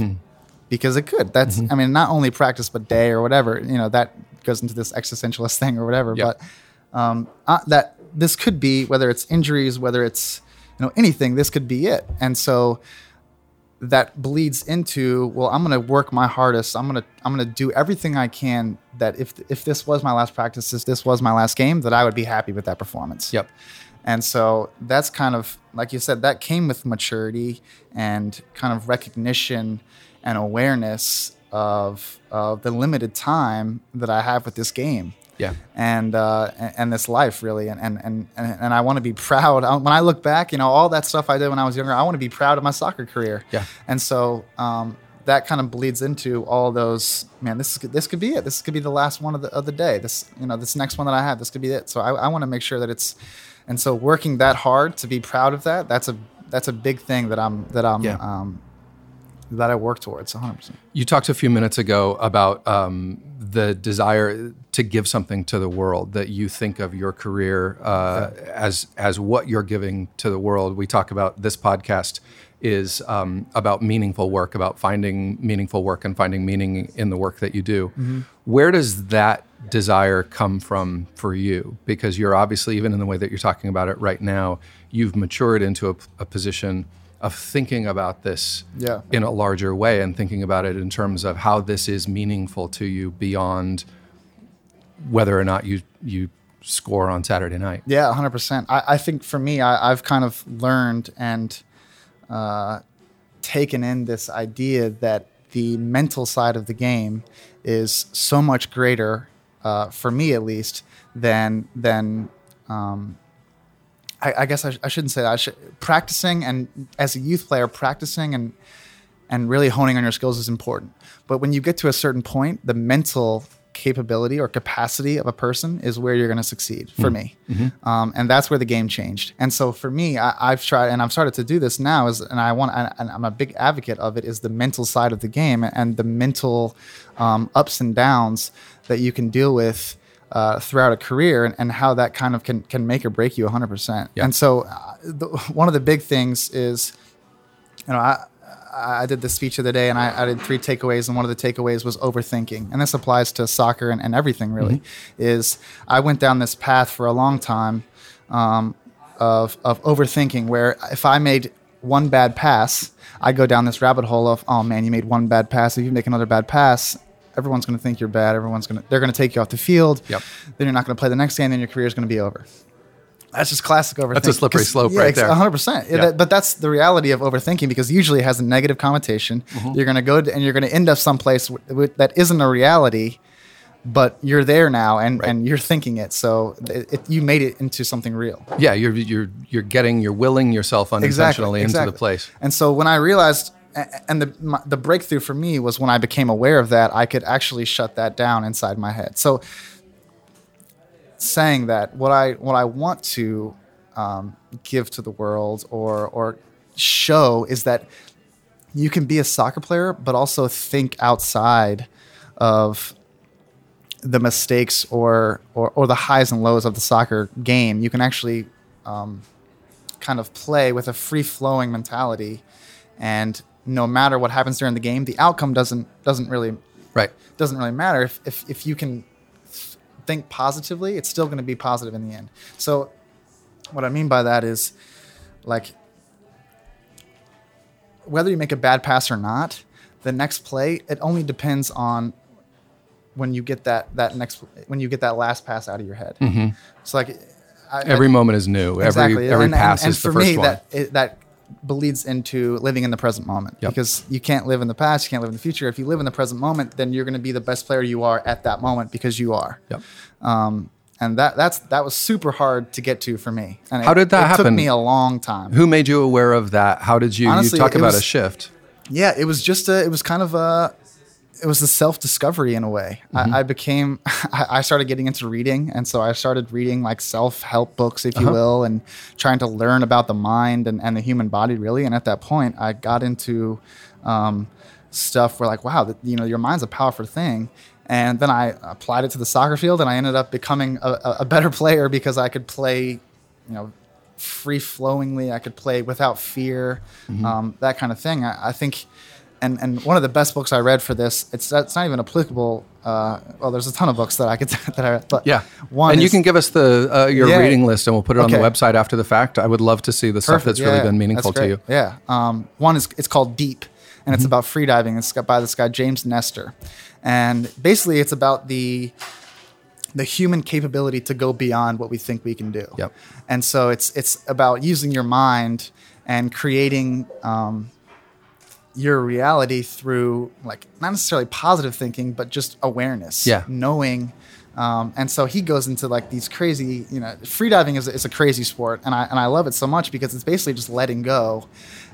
because it could that's Mm-hmm. i mean not only practice but day or whatever you know that goes into this existentialist thing or whatever Yep. but um, uh, that this could be whether it's injuries whether it's you know anything this could be it and so that bleeds into well i'm going to work my hardest. I'm going to i'm going to do everything i can that if if this was my last practice if this was my last game that i would be happy with that performance. Yep. and so that's kind of like you said that came with maturity and kind of recognition and awareness of of the limited time that i have with this game Yeah. and uh, and, this life really, and and and and, and I want to be proud. When I look back, you know, all that stuff I did when I was younger, I want to be proud of my soccer career. Yeah. And so um, that kind of bleeds into all those. Man, this is this could be it. This could be the last one of the of the day. This you know this next one that I have. This could be it. So I, I want to make sure that it's, and so working that hard to be proud of that. That's a that's a big thing that I'm that I'm Yeah. um, that I work towards 100. percent You talked a few minutes ago about um, the desire to give something to the world. That you think of your career uh, as as what you're giving to the world. We talk about this podcast is um, about meaningful work, about finding meaningful work and finding meaning in the work that you do. Where does that desire come from for you? Because you're obviously, even in the way that you're talking about it right now, you've matured into a, a position of thinking about this Yeah. in a larger way and thinking about it in terms of how this is meaningful to you beyond whether or not you you score on Saturday night. Yeah, hundred percent. I, I think for me, I, I've kind of learned and uh, taken in this idea that the mental side of the game is so much greater, uh, for me at least, than than. Um, I, I guess I, sh- I shouldn't say that. I should, practicing and as a youth player, practicing and and really honing on your skills is important. But when you get to a certain point, the mental capability or capacity of a person is where you're going to succeed for me um, and that's where the game changed and so for me I, have tried and i've started to do this now is and i want and i'm a big advocate of it is the mental side of the game and the mental um, ups and downs that you can deal with uh, throughout a career and, and, how that kind of can, can make or break you 100% yeah. and so uh, the, one of the big things is you know I, I did this speech the other day and I, I, did three takeaways and one of the takeaways was overthinking and this applies to soccer and, and everything really mm-hmm. is I went down this path for a long time um, of, of overthinking where if I made one bad pass I go down this rabbit hole of oh man you made one bad pass if you make another bad pass everyone's going to think you're bad everyone's going to they're going to take you off the field yep. then you're not going to play the next game then your career is going to be over that's just classic overthinking. That's a slippery slope yeah, right there. 100%. Yeah. That, but that's the reality of overthinking because usually it has a negative connotation. Mm-hmm. You're going to go and you're going to end up someplace w- w- that isn't a reality, but you're there now and, right. and you're thinking it. So it, it, you made it into something real. Yeah, you're, you're, you're getting, you're willing yourself unintentionally exactly, exactly. into the place. And so when I realized, and the, my, the breakthrough for me was when I became aware of that, I could actually shut that down inside my head. So saying that what I what I want to um, give to the world or or show is that you can be a soccer player, but also think outside of the mistakes or, or, or the highs and lows of the soccer game. You can actually um, kind of play with a free flowing mentality, and no matter what happens during the game, the outcome doesn't doesn't really right doesn't really matter. If if, if you can think positively, it's still going to be positive in the end. So, what I mean by that is like whether you make a bad pass or not, the next play, it only depends on when you get that that next when you get that last pass out of your head. Mm-hmm. So like I, every I, moment is new. Exactly. Every every and, pass and, and is the first me, one. That it, that bleeds into living in the present moment yep. because you can't live in the past, you can't live in the future. If you live in the present moment, then you're going to be the best player you are at that moment because you are. Yep. Um, and that that's that was super hard to get to for me. And How it, did that it happen? Took me a long time. Who made you aware of that? How did you? Honestly, you talk about was, a shift. Yeah, it was just a. It was kind of a it was a self discovery in a way. Mm-hmm. I, [laughs] I, became, I started getting into reading. And so I started reading like self help books, if you uh-huh. will, and trying to learn about the mind and, and the human body, really. And at that point, I got into um, stuff where, like, wow, you know, your mind's a powerful thing. And then I applied it to the soccer field, and I ended up becoming a, a better [laughs] player because I could play, you know, free flowingly. I could play without fear, mm-hmm. um, that kind of thing. I, I think and and one of the best books I read for this, it's it's not even applicable. Uh, well, there's a ton of books that I could [laughs] that I but yeah. One and is, you can give us the uh, your yeah, reading list, and we'll put it okay. on the website after the fact. I would love to see the Perfect. stuff that's yeah, really been meaningful to you. Yeah. Um, one is it's called Deep, and mm-hmm. it's about freediving. got by this guy James Nestor, and basically it's about the the human capability to go beyond what we think we can do. Yep. And so it's it's about using your mind and creating. Um, your reality through like not necessarily positive thinking, but just awareness. Yeah. Knowing. Um, and so he goes into like these crazy, you know, freediving is, is a crazy sport, and I and I love it so much because it's basically just letting go,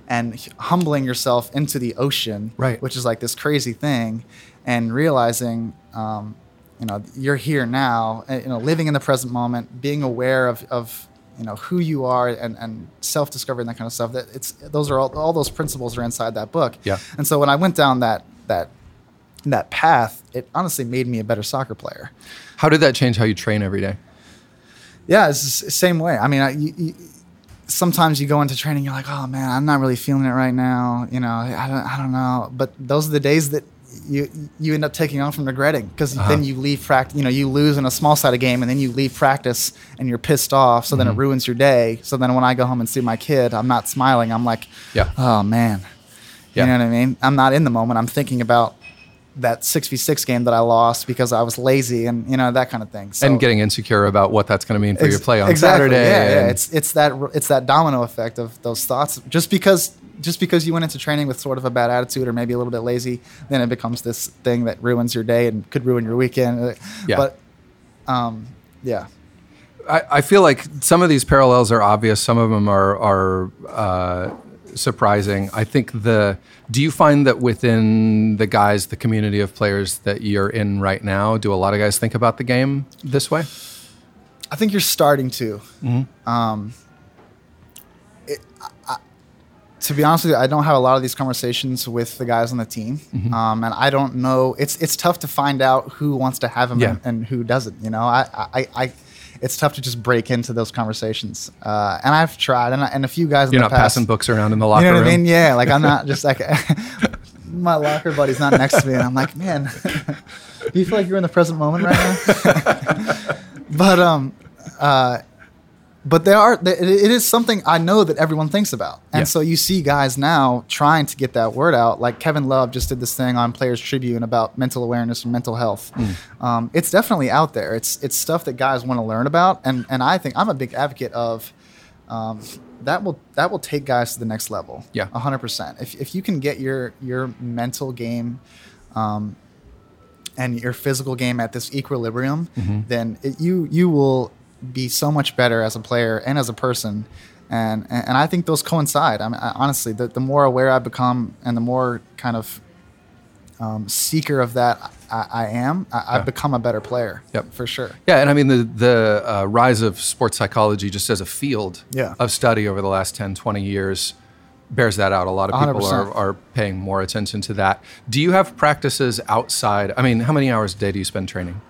and humbling yourself into the ocean, right? Which is like this crazy thing, and realizing, um, you know, you're here now, you know, living in the present moment, being aware of of you know who you are and, and self-discovery and that kind of stuff that it's those are all, all those principles are inside that book. Yeah. And so when i went down that that that path it honestly made me a better soccer player. How did that change how you train every day? Yeah it's the same way. I mean I, you, you, sometimes you go into training you're like oh man i'm not really feeling it right now you know i don't, I don't know. But those are the days that you you end up taking on from regretting because uh-huh. then you leave practice. You know, you lose in a small sided game, and then you leave practice, and you're pissed off. So mm-hmm. then it mm-hmm. ruins your day. So then when I go home and see my kid, I'm not smiling. I'm like, yeah. oh man, yeah. you know what I mean? I'm not in the moment. I'm thinking about that 6v6 game that I lost because I was lazy and you know that kind of thing. So, and getting insecure about what that's going to mean for ex- your play on exactly, Saturday. Yeah, yeah, it's it's that it's that domino effect of those thoughts. Just because just because you went into training with sort of a bad attitude or maybe a little bit lazy, then it becomes this thing that ruins your day and could ruin your weekend. Yeah. But um, yeah. I, I feel like some of these parallels are obvious. Some of them are are uh, surprising. I think the. Do you find that within the guys, the community of players that you're in right now, do a lot of guys think about the game this way? I think you're starting to. Um, it, I, to be honest with you, I don't have a lot of these conversations with the guys on the team, um, and I don't know. It's it's tough to find out who wants to have them Yeah. and, and who doesn't. You know, I, I, I it's tough to just break into those conversations, uh, and I've tried, and, I, and a few guys. You're in not the past, passing books around in the locker You know what room. I mean? Yeah, like I'm not [laughs] just like [laughs] my locker buddy's not next to me, and I'm like, man, [laughs] do you feel like you're in the present moment right now? but um, uh, but there are it is something I know that everyone thinks about, and Yeah. so you see guys now trying to get that word out. Like Kevin Love just did this thing on Players Tribune about mental awareness and mental health. Um, it's definitely out there. It's it's stuff that guys want to learn about, and and I think I'm a big advocate of. Um, that will that will take guys to the next level. Yeah. hundred percent. If if you can get your your mental game, um, and your physical game at this equilibrium, then it, you you will be so much better as a player and as a person. And and, I think those coincide. I mean, I, honestly, the, the more aware I become and the more kind of um, seeker of that I, I am, I, Yeah. I've become a better player. Yep. for sure. Yeah, and I mean the the uh, rise of sports psychology just as a field Yeah. of study over the last 10, 20 years bears that out. A lot of people are, 100%. are paying more attention to that. Do you have practices outside? I mean, how many hours a day do you spend training?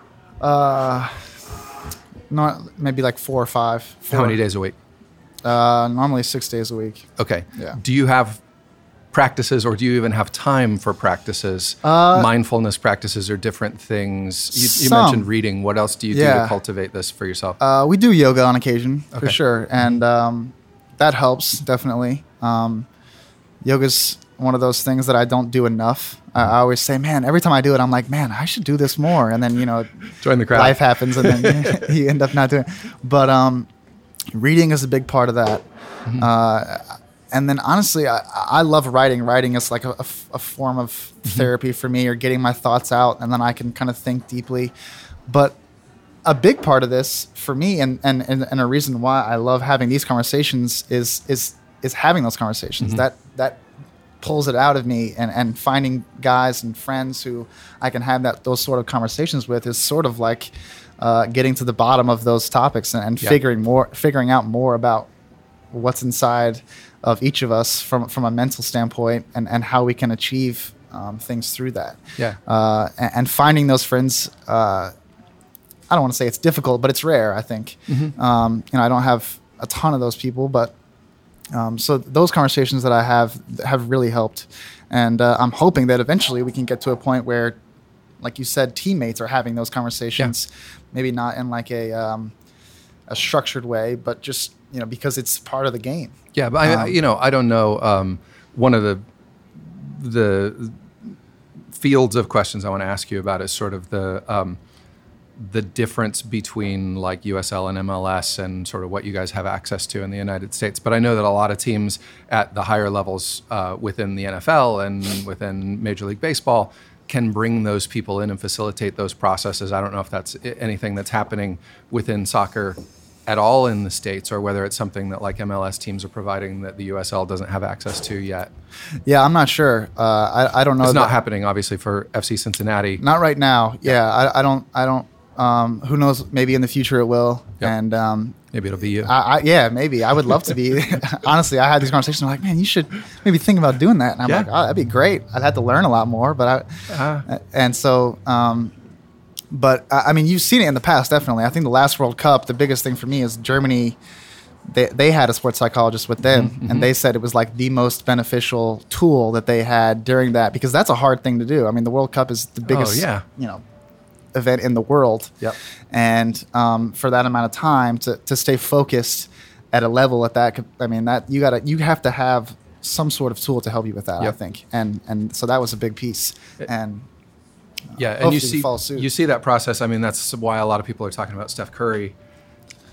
Not maybe like four or five. How many days a week? Uh, normally six days a week. Okay. Yeah. Do you have practices or do you even have time for practices? Uh, Mindfulness practices or different things? You, you mentioned reading. What else do you do to cultivate this for yourself? Uh, we do yoga on occasion Okay. for sure, and um, that helps definitely. Um, yoga's one of those things that I don't do enough. I, always say, man, every time I do it, I'm like, man, I should do this more, and then you know, Join the crowd. life happens, and then [laughs] you end up not doing. it. But um, reading is a big part of that. Mm-hmm. Uh, and then honestly, I, I love writing. Writing is like a form of Mm-hmm. therapy for me, or getting my thoughts out, and then I can kind of think deeply. But a big part of this for me, and, and, and, and a reason why I love having these conversations is is is having those conversations. Mm-hmm. That that pulls it out of me, and, and finding guys and friends who I can have that those sort of conversations with is sort of like uh, getting to the bottom of those topics and, and Yeah. figuring more figuring out more about what's inside of each of us from from a mental standpoint, and and how we can achieve um, things through that. Yeah. Uh, and, and finding those friends. Uh, I don't want to say it's difficult, but it's rare. I think. Um, you know, I don't have a ton of those people, but um, so those conversations that I have have really helped, and uh, I'm hoping that eventually we can get to a point where, like you said, teammates are having those conversations. Maybe not in like a um, a structured way, but just you know because it's part of the game. Yeah, but I, Um, you know, I don't know. Um, one of the the fields of questions I want to ask you about is sort of the um, the difference between like USL and MLS and sort of what you guys have access to in the United States. But I know that a lot of teams at the higher levels uh, within the NFL and within Major League Baseball can bring those people in and facilitate those processes. I don't know if that's anything that's happening within soccer at all in the states or whether it's something that like MLS teams are providing that the USL doesn't have access to yet. Yeah, I'm not sure. Uh, I I don't know. It's not happening obviously for FC Cincinnati. Not right now. Yeah, I, I don't. I don't. Um, who knows? Maybe in the future it will. Yeah. And um, Maybe it'll be you. I, I, yeah, maybe I would love to be. [laughs] [laughs] Honestly, I had these conversations. I'm like, man, you should maybe think about doing that. And I'm Yeah. like, oh, that'd be great. I'd have to learn a lot more, but I. Ah. And so, um, but I I mean, you've seen it in the past, definitely. I think the last World Cup, the biggest thing for me is Germany. They, they had a sports psychologist with them, Mm-hmm, and they said it was like the most beneficial tool that they had during that because that's a hard thing to do. I mean, the World Cup is the biggest, Oh, yeah. you know, event in the world. Yep. And um, for that amount of time to, to stay focused at a level at that, I mean, that you gotta, you have to have some sort of tool to help you with that, I think. And, and so that was a big piece. And Yeah, and you see suit. you see that process. I mean, that's why a lot of people are talking about Steph Curry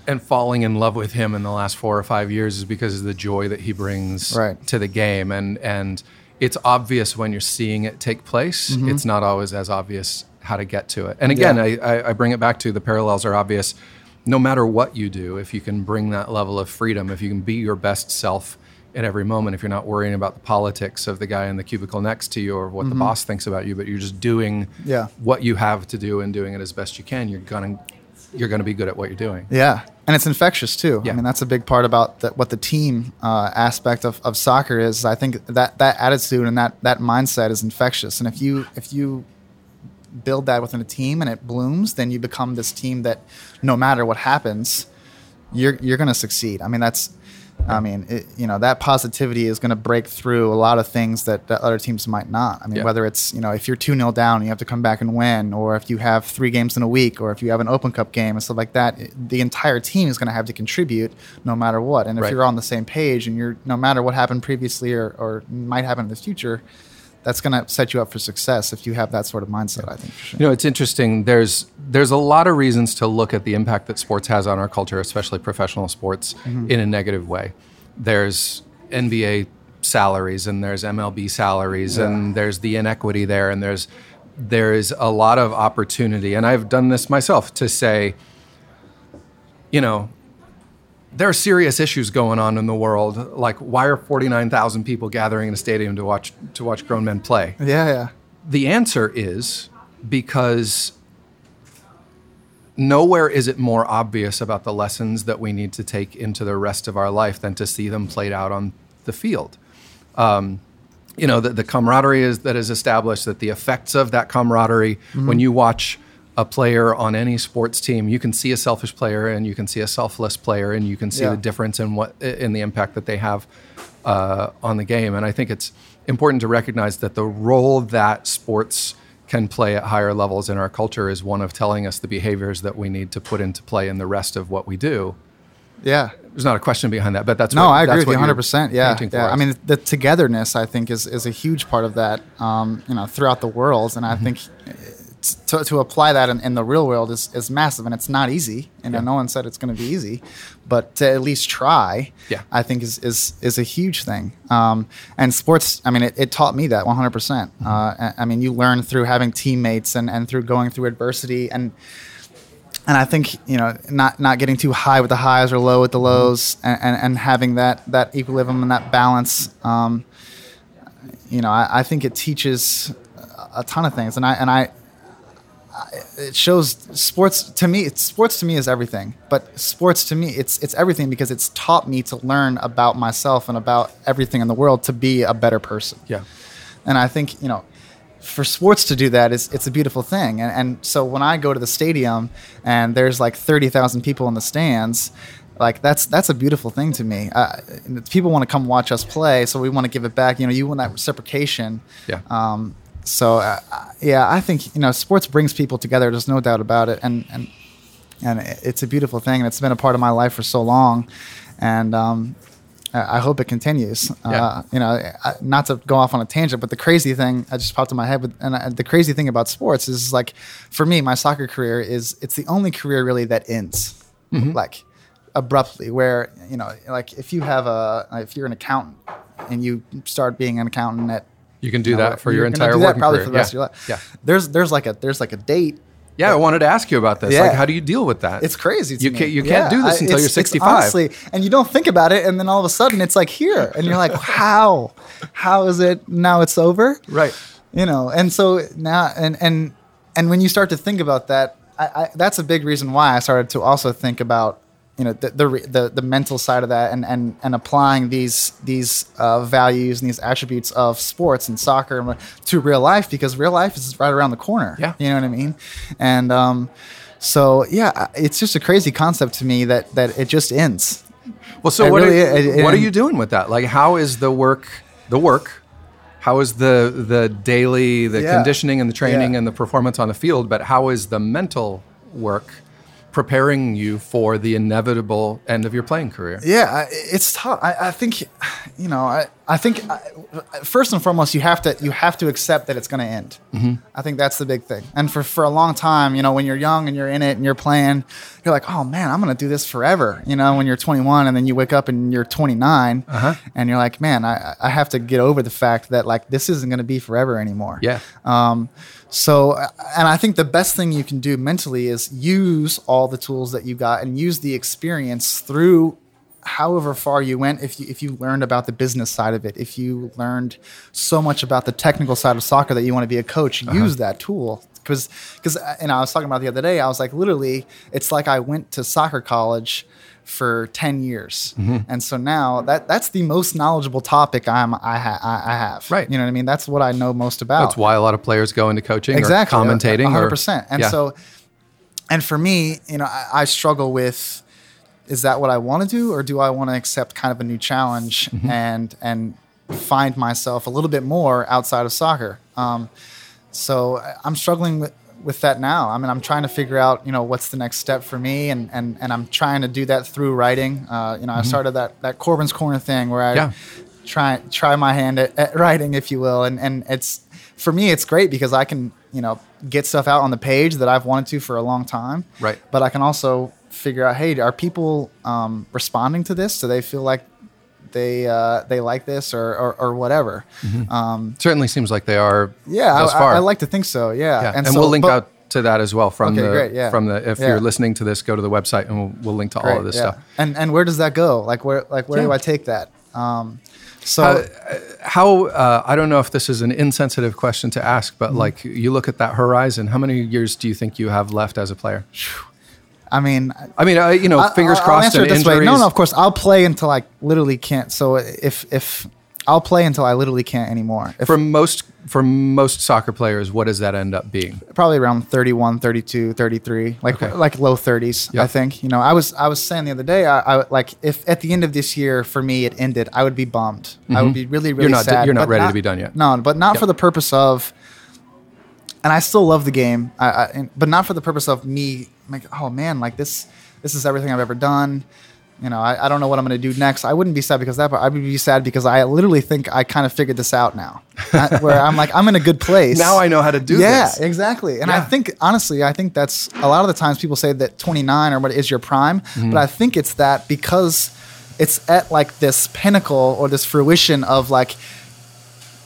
and falling in love with him in the last four or five years is because of the joy that he brings Right. to the game, and and it's obvious when you're seeing it take place. Mm-hmm. It's not always as obvious how to get to it. And again, Yeah. I, I, bring it back to the parallels are obvious. No matter what you do, if you can bring that level of freedom, if you can be your best self at every moment if you're not worrying about the politics of the guy in the cubicle next to you or what the boss thinks about you, but you're just doing Mm-hmm. Yeah. what you have to do and doing it as best you can, you're gonna you're gonna be good at what you're doing. Yeah, and it's infectious too. Yeah. I mean, that's a big part about the, what the team uh, aspect of, of soccer is. I think that that attitude and that that mindset is infectious. And if you if you build that within a team and it blooms, then you become this team that no matter what happens, you're you're going to succeed. I mean, that's. I mean, it, you know that positivity is going to break through a lot of things that, that other teams might not. I mean, Yeah. whether it's you know if you're two 0 down and you have to come back and win, or if you have three games in a week, or if you have an Open Cup game and stuff like that, it- the entire team is going to have to contribute no matter what. And if Right. you're on the same page and you're no matter what happened previously or, or might happen in the future, that's going to set you up for success if you have that sort of mindset. I think. For sure. You know, it's interesting. There's there's a lot of reasons to look at the impact that sports has on our culture, especially professional sports, mm-hmm. in a negative way. There's NBA salaries and there's MLB salaries and there's the inequity there and there's there is a lot of opportunity. And I've done this myself to say, you know, there are serious issues going on in the world. Like, why are 49,000 people gathering in a stadium to watch to watch grown men play? Yeah, yeah, The answer is because nowhere is it more obvious about the lessons that we need to take into the rest of our life than to see them played out on the field. Um, you know, the, the camaraderie is, that is established, that the effects of that camaraderie, when you watch a player on any sports team, you can see a selfish player and you can see a selfless player, and you can see Yeah. the difference in what in the impact that they have uh, on the game. And I think it's important to recognize that the role that sports can play at higher levels in our culture is one of telling us the behaviors that we need to put into play in the rest of what we do. yeah. There's not a question behind that, but that's No, what, I agree with you 100. percent Yeah, yeah. I mean, the togetherness I think is is a huge part of that. Um, you know, throughout the world, and I Mm-hmm. think to, to apply that in, in the real world is, is massive, and it's not easy. Know, Yeah. no one said it's going to be easy, but to at least try, Yeah. I think is is is a huge thing. Um, and sports, I mean, it, it taught me that 100. percent Mm-hmm. uh, I- I mean, you learn through having teammates and and through going through adversity and and I think you know not not getting too high with the highs or low with the lows, and, and, and having that that equilibrium and that balance. Um, you know, I, I think it teaches a ton of things, and I and I. It shows sports to me. It's, sports to me is everything, but sports to me it's it's everything because it's taught me to learn about myself and about everything in the world to be a better person. yeah. And I think, you know, for sports to do that is it's a beautiful thing. And, and so when I go to the stadium and there's like 30,000 people in the stands, like that's that's a beautiful thing to me. Uh, people want to come watch us play, so we want to give it back. You know, you want that reciprocation. Yeah. Um, so uh, yeah, I think you know sports brings people together. There's no doubt about it, and and and it's a beautiful thing, and it's been a part of my life for so long, and um, I hope it continues. Yeah. Uh, you know, I- not to go off on a tangent, but the crazy thing I just popped in my head, but and I, the crazy thing about sports is like, for me, my soccer career is it's the only career really that ends like abruptly. Where you know, like if you have a if you're an accountant and you start being an accountant at You can do you know, that for your entire working probably career. for the rest yeah. of your life. Yeah. There's there's like a there's like a date Yeah, I wanted to ask you about this. Yeah. Like, how do you deal with that? It's crazy. You me. can't- you can't do this until it's- you're it's 65. honestly, and you don't think about it, and then all of a sudden it's like here, and you're like, [laughs] how? How is it now? It's over, Right. You know, and so now, and and and when you start to think about that, I, I, that's a big reason why I started to also think about you know the the the, the mental side of that, and and and applying these these uh, values and these attributes of sports and soccer to real life because real life is right around the corner. Yeah. you know what I mean, and um. So yeah, it's just a crazy concept to me that that it just ends. Well, so It what, really- are, it- what are you doing with that? Like, how is the work, the work, how is the the daily, the Yeah. conditioning and the training Yeah. and the performance on the field? But how is the mental work preparing you for the inevitable end of your playing career? Yeah, it's tough. I, I think, you know, I, I think uh, first and foremost, you have to you have to accept that it's going to end. Mm-hmm. I think that's the big thing. And for for a long time, you know, when you're young and you're in it and you're playing, you're like, oh man, I'm going to do this forever. You know, when you're 21 and then you wake up and you're 29, Uh-huh. and you're like, man, I I have to get over the fact that like this isn't going to be forever anymore. Yeah. Um, so, uh, and I think the best thing you can do mentally is use all the tools that you got and use the experience through however far you went, if you if you learned about the business side of it, if you learned so much about the technical side of soccer that you want to be a coach, use that tool. Because because and I was talking about the other day, I was like literally, it's like I went to soccer college for 10 years and so now that that's the most knowledgeable topic i'm i, ha, I have Right. you know what i mean that's what i know most about That's why a lot of players go into coaching exactly or commentating hundred or percent. And Yeah. so, and for me, you know, I, I struggle with is that what I want to do, or do I want to accept kind of a new challenge Mm-hmm. and and find myself a little bit more outside of soccer? Um, so I'm struggling with with that now. I mean, I'm trying to figure out, you know, what's the next step for me, and and and I'm trying to do that through writing. Uh, you know, I started that that Corben's Corner thing where I Mm-hmm. Yeah. try try my hand at, at writing, if you will, and and it's for me it's great because I can you know get stuff out on the page that I've wanted to for a long time. Right. But I can also figure out, hey, are people um, responding to this? Do they feel like they uh, they like this or or, or whatever? Um, certainly seems like they are yeah, I, thus I, far. I like to think so. Yeah, yeah. and, so- we'll link but- out to that as well from Okay, the great, yeah. from the if Yeah. you're listening to this go to the website and we'll, we'll link to all of this yeah. stuff And and where does that go? Like where like where do I take that? Um, so Uh, how uh, I don't know if this is an insensitive question to ask, Mm-hmm. but like you look at that horizon, how many years do you think you have left as a player? I mean, I mean, uh, you know, fingers I'll- I'll crossed answer it this injuries. way. No, no, of course I'll play until I literally can't. So if if I'll play until I literally can't anymore. If For most for most soccer players, what does that end up being? probably around 31, 32, 33, like Okay. like low 30s, Yeah. I think. You know, I was I was saying the other day I, I like if at the end of this year for me it ended, I would be bummed. I would be really really Mm-hmm. not- sad. you're not ready to be done yet. No, but not Yep. for the purpose of and I still love the game, I, I, but not for the purpose of me like, oh man, like this, this is everything I've ever done. You know, I, I don't know what I'm going to do next. I wouldn't be sad because that, but I would be sad because I literally think I kind of figured this out now, I- [laughs] where I'm like, I'm in a good place. Now I know how to do yeah, this. exactly. And I think honestly, I think that's a lot of the times people say that 29 or what is your prime, Mm-hmm. but I think it's that because it's at like this pinnacle or this fruition of like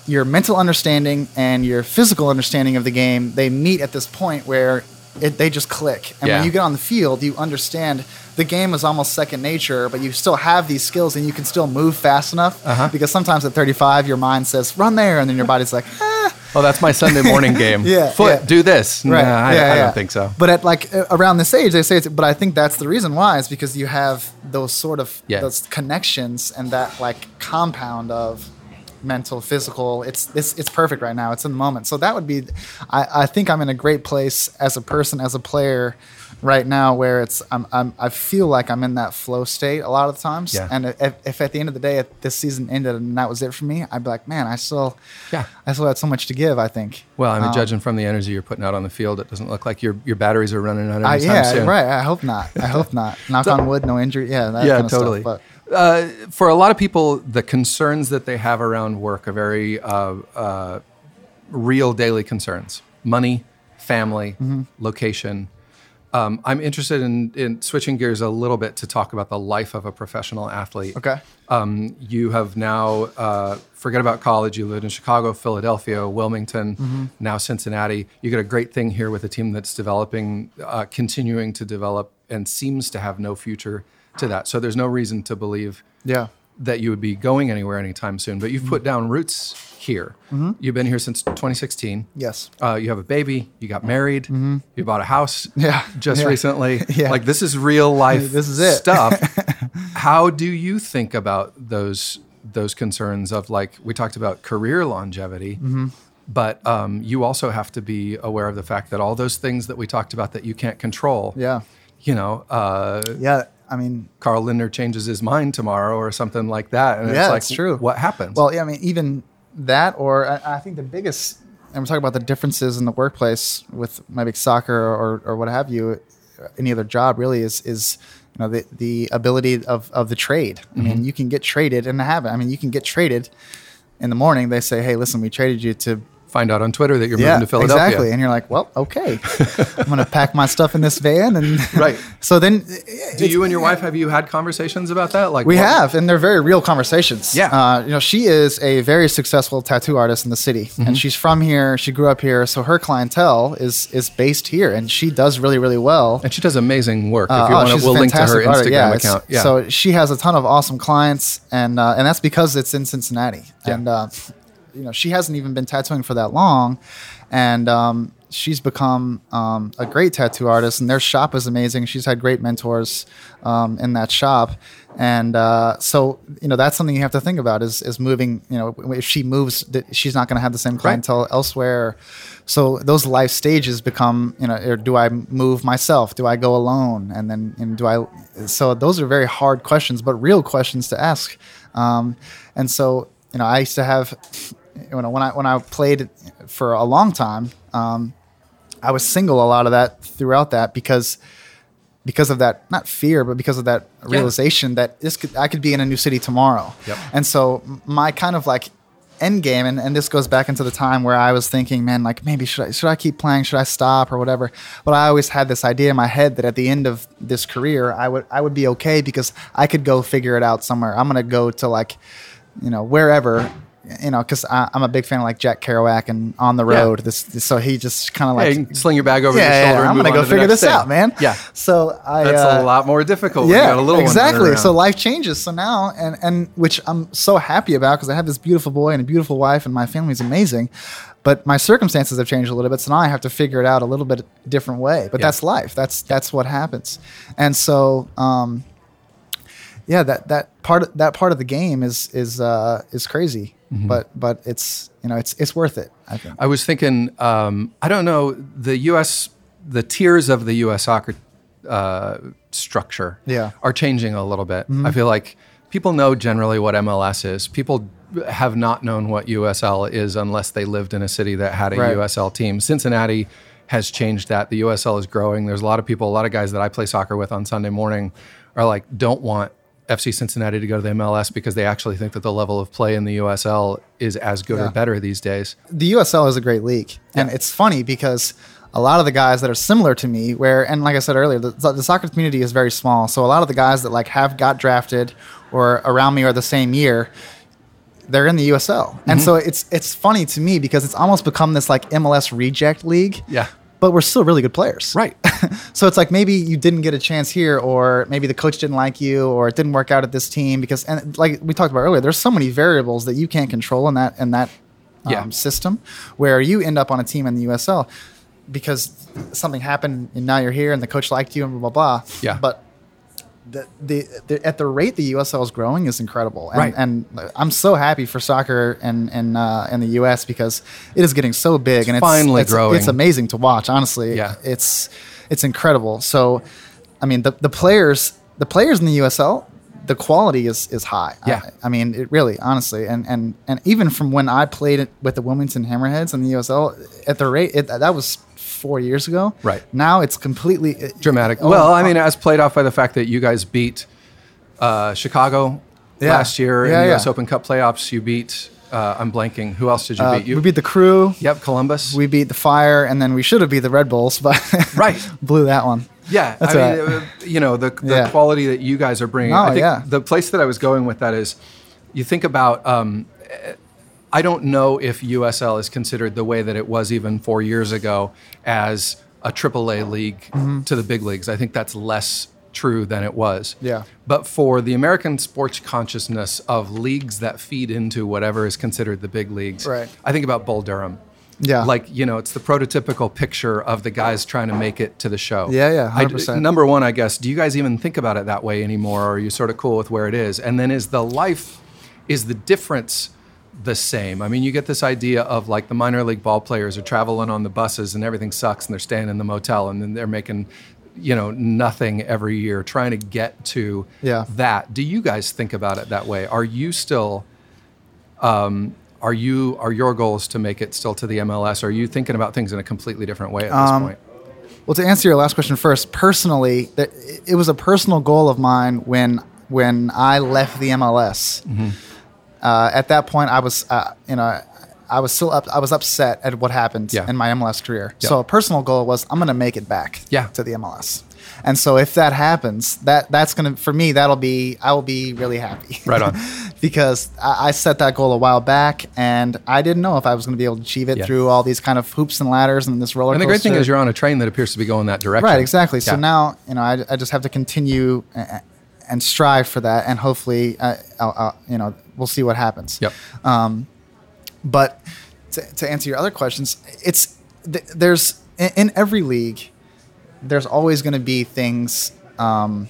your mental understanding and your physical understanding of the game, they meet at this point where it, they just click. And Yeah. when you get on the field, you understand the game is almost second nature, but you still have these skills and you can still move fast enough. Uh-huh. Because sometimes at 35, your mind says, run there. And then your body's like, ah. Oh, that's my Sunday morning [laughs] game. Yeah, Foot, yeah. do this. Right. Nah, I, yeah, I don't think so. But at like around this age, they say it's. But I think that's the reason why is because you have those sort of those connections and that like compound of mental, physical. It's it's it's perfect right now. It's in the moment. So that would be. I I think I'm in a great place as a person, as a player, right now, where it's I'm, I'm I feel like I'm in that flow state a lot of the times. Yeah. And if, if at the end of the day, if this season ended and that was it for me, I'd be like, man, I still. Yeah. I still had so much to give. I think. Well, I mean, Um, judging from the energy you're putting out on the field, it doesn't look like your your batteries are running out anytime yeah, soon. right. I hope not. I hope not. [laughs] Knock on wood, no injury. Yeah, that yeah, kind of totally. Stuff, uh, for a lot of people, the concerns that they have around work are very uh, uh, real daily concerns: money, family, Mm-hmm. location. Um, I'm interested in, in switching gears a little bit to talk about the life of a professional athlete. okay. Um, you have now uh, forget about college. You lived in Chicago, Philadelphia, Wilmington, Mm-hmm. now Cincinnati. You got a great thing here with a team that's developing, uh, continuing to develop, and seems to have no future to that. So there's no reason to believe Yeah. That you would be going anywhere anytime soon. But you've put down roots here. You've been here since 2016. Yes. Uh, you have a baby. You got married. You bought a house. Mm-hmm. [laughs] Yeah, Just yeah. recently. [laughs] Yeah. Like this is real life. [laughs] This is it. stuff. How do you think about those those concerns of like we talked about career longevity, Mm-hmm. but um, you also have to be aware of the fact that all those things that we talked about that you can't control. Yeah. You know, uh, Yeah. I mean, Carl Lindner changes his mind tomorrow or something like that, and Yeah, it's like, true. What happens? well, yeah. I mean, even that, or I, I think the biggest, and we're talking about the differences in the workplace with maybe soccer or, or what have you, any other job really is is you know the the ability of of the trade. I Mm-hmm. mean, you can get traded and have it. I mean, you can get traded in the morning. They say, hey, listen, we traded you to find out on Twitter that you're yeah, moving to Philadelphia. exactly. And you're like, well, okay, [laughs] I'm going to pack my stuff in this van, and [laughs] Right. so then, Do you and your wife have you had conversations about that? Like We what- have, and they're very real conversations. Yeah. Uh, you know, she is a very successful tattoo artist in the city, Mm-hmm. and she's from here. She grew up here, so her clientele is is based here, and she does really, really well. and she does amazing work. Uh, if you oh, want to, we'll link to her. Instagram Yeah, account. Yeah. So she has a ton of awesome clients, and uh, and that's because it's in Cincinnati, Yeah. and uh, you know she hasn't even been tattooing for that long, and um, she's become um, a great tattoo artist, and their shop is amazing. She's had great mentors um, in that shop, and uh, so you know that's something you have to think about is is moving. You know, if she moves, she's not going to have the same clientele elsewhere. So those life stages become, you know, or do I move myself? Do I go alone? And then, and do I? So those are very hard questions, but real questions to ask. Um, and so, you know, I used to have, you know, when I when I played for a long time, um, I was single a lot of that throughout that because because of that not fear but because of that realization that this could I could be in a new city tomorrow. Yep. And so my kind of like end game and, and this goes back into the time where I was thinking, man, like maybe should I should I keep playing? Should I stop or whatever? But I always had this idea in my head that at the end of this career I would I would be okay because I could go figure it out somewhere. I'm gonna go to like, you know, wherever you know, because I'm a big fan of like Jack Kerouac and On the Yeah. Road. This, this- so he just kind of like Hey, sling your bag over yeah, your yeah, shoulder. and I'm gonna on go figure this thing. out, man. Yeah. So I That's uh, a lot more difficult. yeah, got a little one exactly. So life changes. So now, and and which I'm so happy about because I have this beautiful boy and a beautiful wife, and my family's amazing. But my circumstances have changed a little bit, so now I have to figure it out a little bit different way. But Yeah. that's life. That's that's what happens. And so, um, yeah, that that part of, that part of the game is is uh, is crazy. Mm-hmm. But but it's you know it's it's worth it. I think. I was thinking, um, I don't know, the U.S., the tiers of the U.S. soccer uh, structure Yeah. Mm-hmm. are changing a little bit. I feel like people know generally what MLS is. People have not known what USL is unless they lived in a city that had a Right. USL team. Cincinnati has changed that. The USL is growing. There's a lot of people, a lot of guys that I play soccer with on Sunday morning are like, don't want FC Cincinnati to go to the MLS because they actually think that the level of play in the USL is as good or better these days. the USL is a great league, and it's funny because a lot of the guys that are similar to me, where and like I said earlier, the, the soccer community is very small. So a lot of the guys that like have got drafted or around me are the same year. They're in the USL, Mm-hmm. and so it's it's funny to me because it's almost become this like MLS reject league. Yeah. But we're still really good players. Right. [laughs] so it's like maybe you didn't get a chance here, or maybe the coach didn't like you, or it didn't work out at this team because, and like we talked about earlier, there's so many variables that you can't control in that in that um, Yeah. system, where you end up on a team in the USL because something happened and now you're here and the coach liked you and blah blah blah. Yeah. but. The, the, the at the rate the USL is growing is incredible, and, Right. and I'm so happy for soccer and and uh, in the US because it is getting so big and it's finally it's, growing. It's amazing to watch, honestly Yeah. it's it's incredible. So, I mean, the the players the players in the USL, the quality is is high. Yeah. I, I mean, it really, honestly, and and and even from when I played it with the Wilmington Hammerheads in the USL, at the rate it, that was four years ago. Right. now, it's completely dramatic. oh, well, I oh, mean, as played off by the fact that you guys beat uh, Chicago Yeah. last year Yeah, in the yeah. U.S. Open Cup playoffs. You beat. Uh, I'm blanking. Who else did you uh, beat? You we beat the Crew. Yep, Columbus. We beat the Fire, and then we should have beat the Red Bulls, but [laughs] Right. blew that one. yeah, That's I mean, right. uh, you know, the, the quality that you guys are bringing. Oh, I think yeah. the place that I was going with that is, you think about. Um, I don't know if USL is considered the way that it was even four years ago as a AAA league Mm-hmm. to the big leagues. I think that's less true than it was. Yeah. But for the American sports consciousness of leagues that feed into whatever is considered the big leagues, Right. I think about Bull Durham. Yeah. Like, you know, it's the prototypical picture of the guys trying to make it to the show. Yeah, yeah, 100%. number one, I guess, do you guys even think about it that way anymore? Or are you sort of cool with where it is? And then is the life, is the difference the same? I mean, you get this idea of like the minor league ball players are traveling on the buses and everything sucks and they're staying in the motel and then they're making, you know, nothing every year trying to get to Yeah. that. Do you guys think about it that way? Are you still um, are you are your goals to make it still to the MLS? Or are you thinking about things in a completely different way at this Um, point? Well, to answer your last question first, personally, that it was a personal goal of mine when when I left the MLS. Mm-hmm. Uh, at that point, I was, uh, you know, I was still up. I was upset at what happened Yeah. in my MLS career. Yeah. So a personal goal was I'm going to make it back. Yeah. To the MLS. And so if that happens, that that's gonna for me that'll be I will be really happy. Right on. [laughs] because I, I set that goal a while back, and I didn't know if I was going to be able to achieve it Yeah. through all these kind of hoops and ladders and this roller. And the great thing is you're on a train that appears to be going that direction. Right, exactly. So now, you know, I, I just have to continue and strive for that, and hopefully, uh, I'll, I'll, you know, we'll see what happens. Yep. But to, to answer your other questions, it's th- there's in, in every league, there's always going to be things um,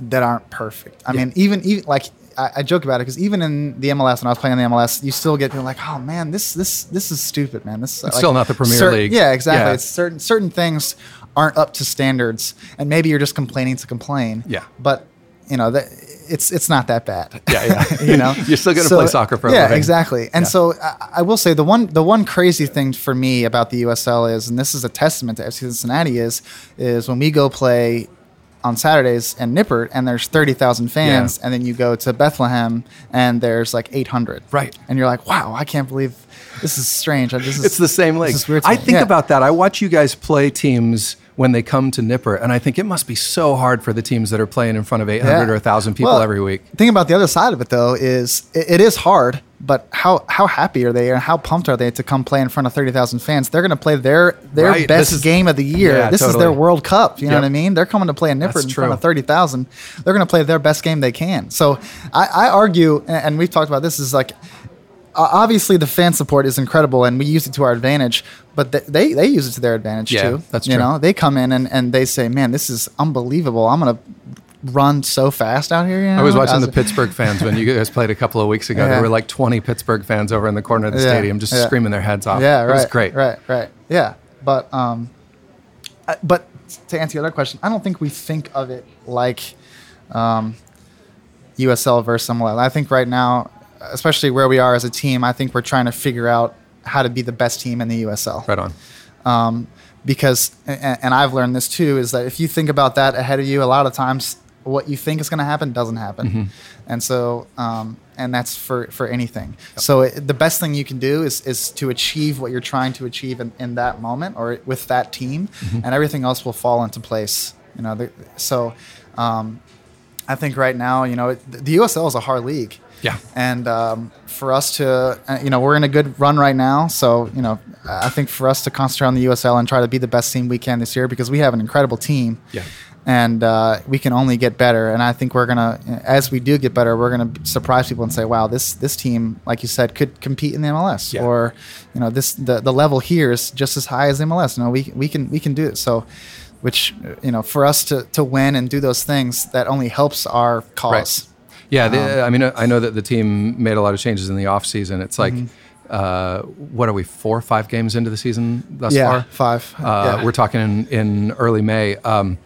that aren't perfect. I Yeah. mean, even even like I, I joke about it because even in the MLS when I was playing in the MLS, you still get people like, oh man, this this this is stupid, man. This It's still not the Premier League. Yeah, exactly. Yeah. It's certain certain things aren't up to standards, and maybe you're just complaining to complain. Yeah. but you know that it's it's not that bad. Yeah, yeah. [laughs] you know, [laughs] You're still gonna play soccer for yeah, exactly. And Yeah. so I, I will say the one the one crazy thing for me about the USL is, and this is a testament to FC Cincinnati, is is when we go play on Saturdays in Nippert and there's thirty thousand fans, Yeah. and then you go to Bethlehem and there's like eight hundred. Right. And you're like, wow, I can't believe this is strange. [laughs] This is, It's the same league. This is weird to I think Yeah. about that. I watch you guys play teams when they come to Nippert, and I think it must be so hard for the teams that are playing in front of 800 Yeah. or 1,000 people Well, every week. Think about the other side of it though is it, it is hard, but how how happy are they and how pumped are they to come play in front of thirty thousand fans? They're going to play their their Right, best is- game of the year. Yeah, this is their World Cup. You know what I mean? They're coming to play in Nippert That's in front of thirty thousand. They're going to play their best game they can. So I, I argue, and and we've talked about this, is like obviously the fan support is incredible and we use it to our advantage but th- they they use it to their advantage Yeah, too that's you know they come in and, and they say man this is unbelievable i'm gonna run so fast out here you I was know? watching As the Pittsburgh fans when you [laughs] guys played a couple of weeks ago. There were like 20 Pittsburgh fans over in the corner of the Yeah, stadium just yeah. screaming their heads off. yeah It right was great. right right yeah but um I- but to answer your other question i don't think we think of it like um usl versus mls i think right now especially where we are as a team i think we're trying to figure out how to be the best team in the usl Right on. um, because and, and I've learned this too is that if you think about that ahead of you, a lot of times what you think is going to happen doesn't happen, Mm-hmm. and so um, and that's for for anything. So it, the best thing you can do is is to achieve what you're trying to achieve in, in that moment or with that team, Mm-hmm. and everything else will fall into place. You know, the, so. Um, I think right now, you know, it, the USL is a hard league. Yeah. And um, for us to, uh, you know, we're in a good run right now. So, you know, I think for us to concentrate on the USL and try to be the best team we can this year because we have an incredible team. Yeah. And uh, we can only get better. And I think we're gonna, as we do get better, we're gonna surprise people and say, "Wow, this this team, like you said, could compete in the MLS." Yeah. Or, you know, this the, the level here is just as high as MLS. You know, we we can we can do it. So, which you know, for us to to win and do those things, that only helps our cause. Yeah, Um, the, I mean, I know that the team made a lot of changes in the off season. It's like, Mm-hmm. uh, what are we, four or five games into the season thus Yeah, far? five. Uh, Yeah. We're talking in, in early May. Um,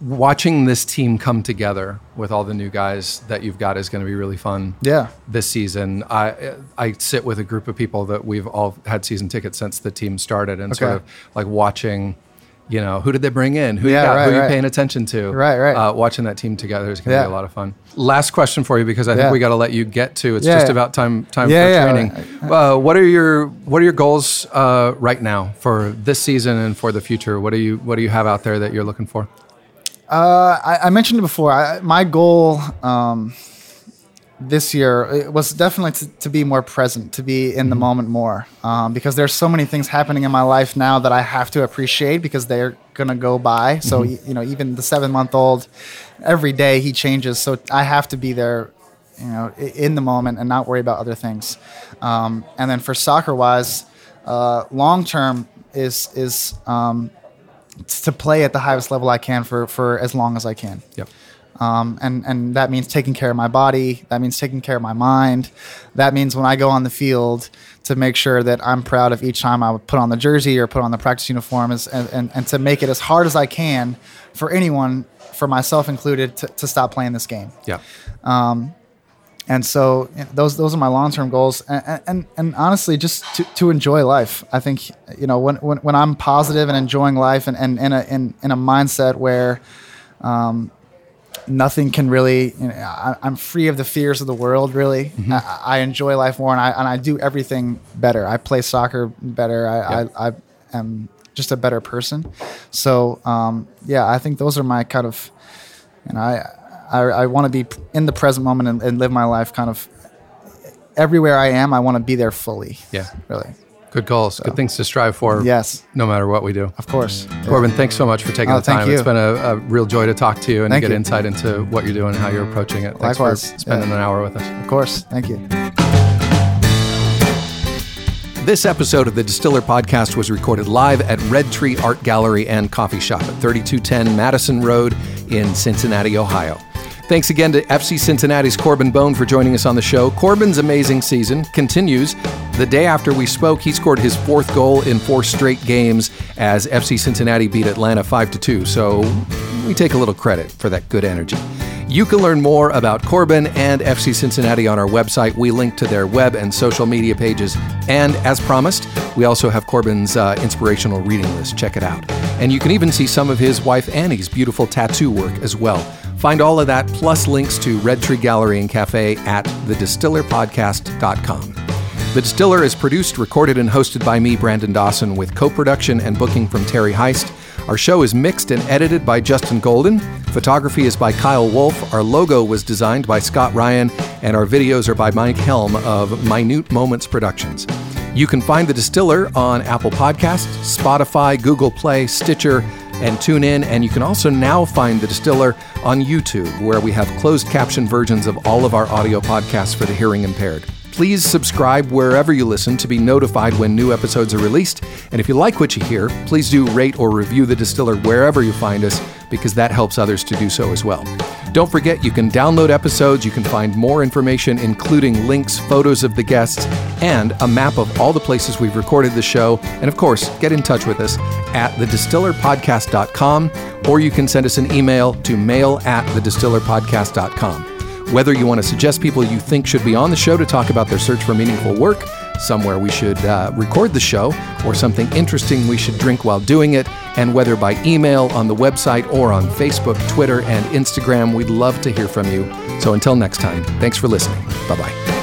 watching this team come together with all the new guys that you've got is going to be really fun. Yeah. This season, I I sit with a group of people that we've all had season tickets since the team started, and sort of like watching. You know, who did they bring in? Who Yeah, you got? right, who are you right. paying attention to? Right, right. Uh, watching that team together is going to Yeah. be a lot of fun. Last question for you because I think Yeah. we got to let you get to. It's just about time time for training. Uh, what are your What are your goals uh, right now for this season and for the future? What do you What do you have out there that you're looking for? Uh, I, I mentioned it before. I, my goal um, this year it was definitely to, to be more present, to be in the moment more, um, because there's so many things happening in my life now that I have to appreciate because they're gonna go by. So you know, even the seven month old, every day he changes. So I have to be there, you know, in the moment and not worry about other things. Um, and then for soccer wise, uh, long term is is um, to play at the highest level I can for, for as long as I can. Yep. Um, and, and that means taking care of my body. That means taking care of my mind. That means when I go on the field to make sure that I'm proud of each time I would put on the jersey or put on the practice uniform is, and, and, and to make it as hard as I can for anyone, for myself included, to, to stop playing this game. Yeah. Um, And so you know, those those are my long term goals, and, and and honestly, just to, to enjoy life. I think you know when, when, when I'm positive and enjoying life, and, and in a in, in a mindset where, um, nothing can really. You know, I, I'm free of the fears of the world. Really, I, I enjoy life more, and I and I do everything better. I play soccer better. I Yeah. I, I am just a better person. So um, yeah, I think those are my kind of. You know, I I, I want to be in the present moment and, and live my life kind of everywhere I am. I want to be there fully. Yeah. really. Good goals. Good things to strive for. Yes. No matter what we do. Of course. Corben, thanks so much for taking Oh, the time. thank It's you. been a, a real joy to talk to you and Thank to get you. insight into what you're doing and how you're approaching it. Thanks Likewise. for spending Yeah. an hour with us. Of course. Thank you. This episode of the Distiller Podcast was recorded live at Red Tree Art Gallery and Coffee Shop at 3210 Madison Road in Cincinnati, Ohio. Thanks again to FC Cincinnati's Corben Bone for joining us on the show. Corben's amazing season continues. The day after we spoke, he scored his fourth goal in four straight games as FC Cincinnati beat Atlanta 5 to 2. So we take a little credit for that good energy. You can learn more about Corben and FC Cincinnati on our website. We link to their web and social media pages. And as promised, we also have Corben's uh, inspirational reading list. Check it out. And you can even see some of his wife Annie's beautiful tattoo work as well. Find all of that plus links to Red Tree Gallery and Cafe at thedistillerpodcast.com. The Distiller is produced, recorded, and hosted by me, Brandon Dawson, with co production and booking from Terry Heist. Our show is mixed and edited by Justin Golden. Photography is by Kyle Wolf. Our logo was designed by Scott Ryan. And our videos are by Mike Helm of Minute Moments Productions. You can find The Distiller on Apple Podcasts, Spotify, Google Play, Stitcher, and tune in. And you can also now find The Distiller on YouTube, where we have closed caption versions of all of our audio podcasts for the hearing impaired. Please subscribe wherever you listen to be notified when new episodes are released. And if you like what you hear, please do rate or review The Distiller wherever you find us, because that helps others to do so as well. Don't forget, you can download episodes, you can find more information, including links, photos of the guests, and a map of all the places we've recorded the show. And of course, get in touch with us at thedistillerpodcast.com, or you can send us an email to mail at thedistillerpodcast.com. Whether you want to suggest people you think should be on the show to talk about their search for meaningful work, somewhere we should uh, record the show, or something interesting we should drink while doing it, and whether by email, on the website, or on Facebook, Twitter, and Instagram, we'd love to hear from you. So until next time, thanks for listening. Bye bye.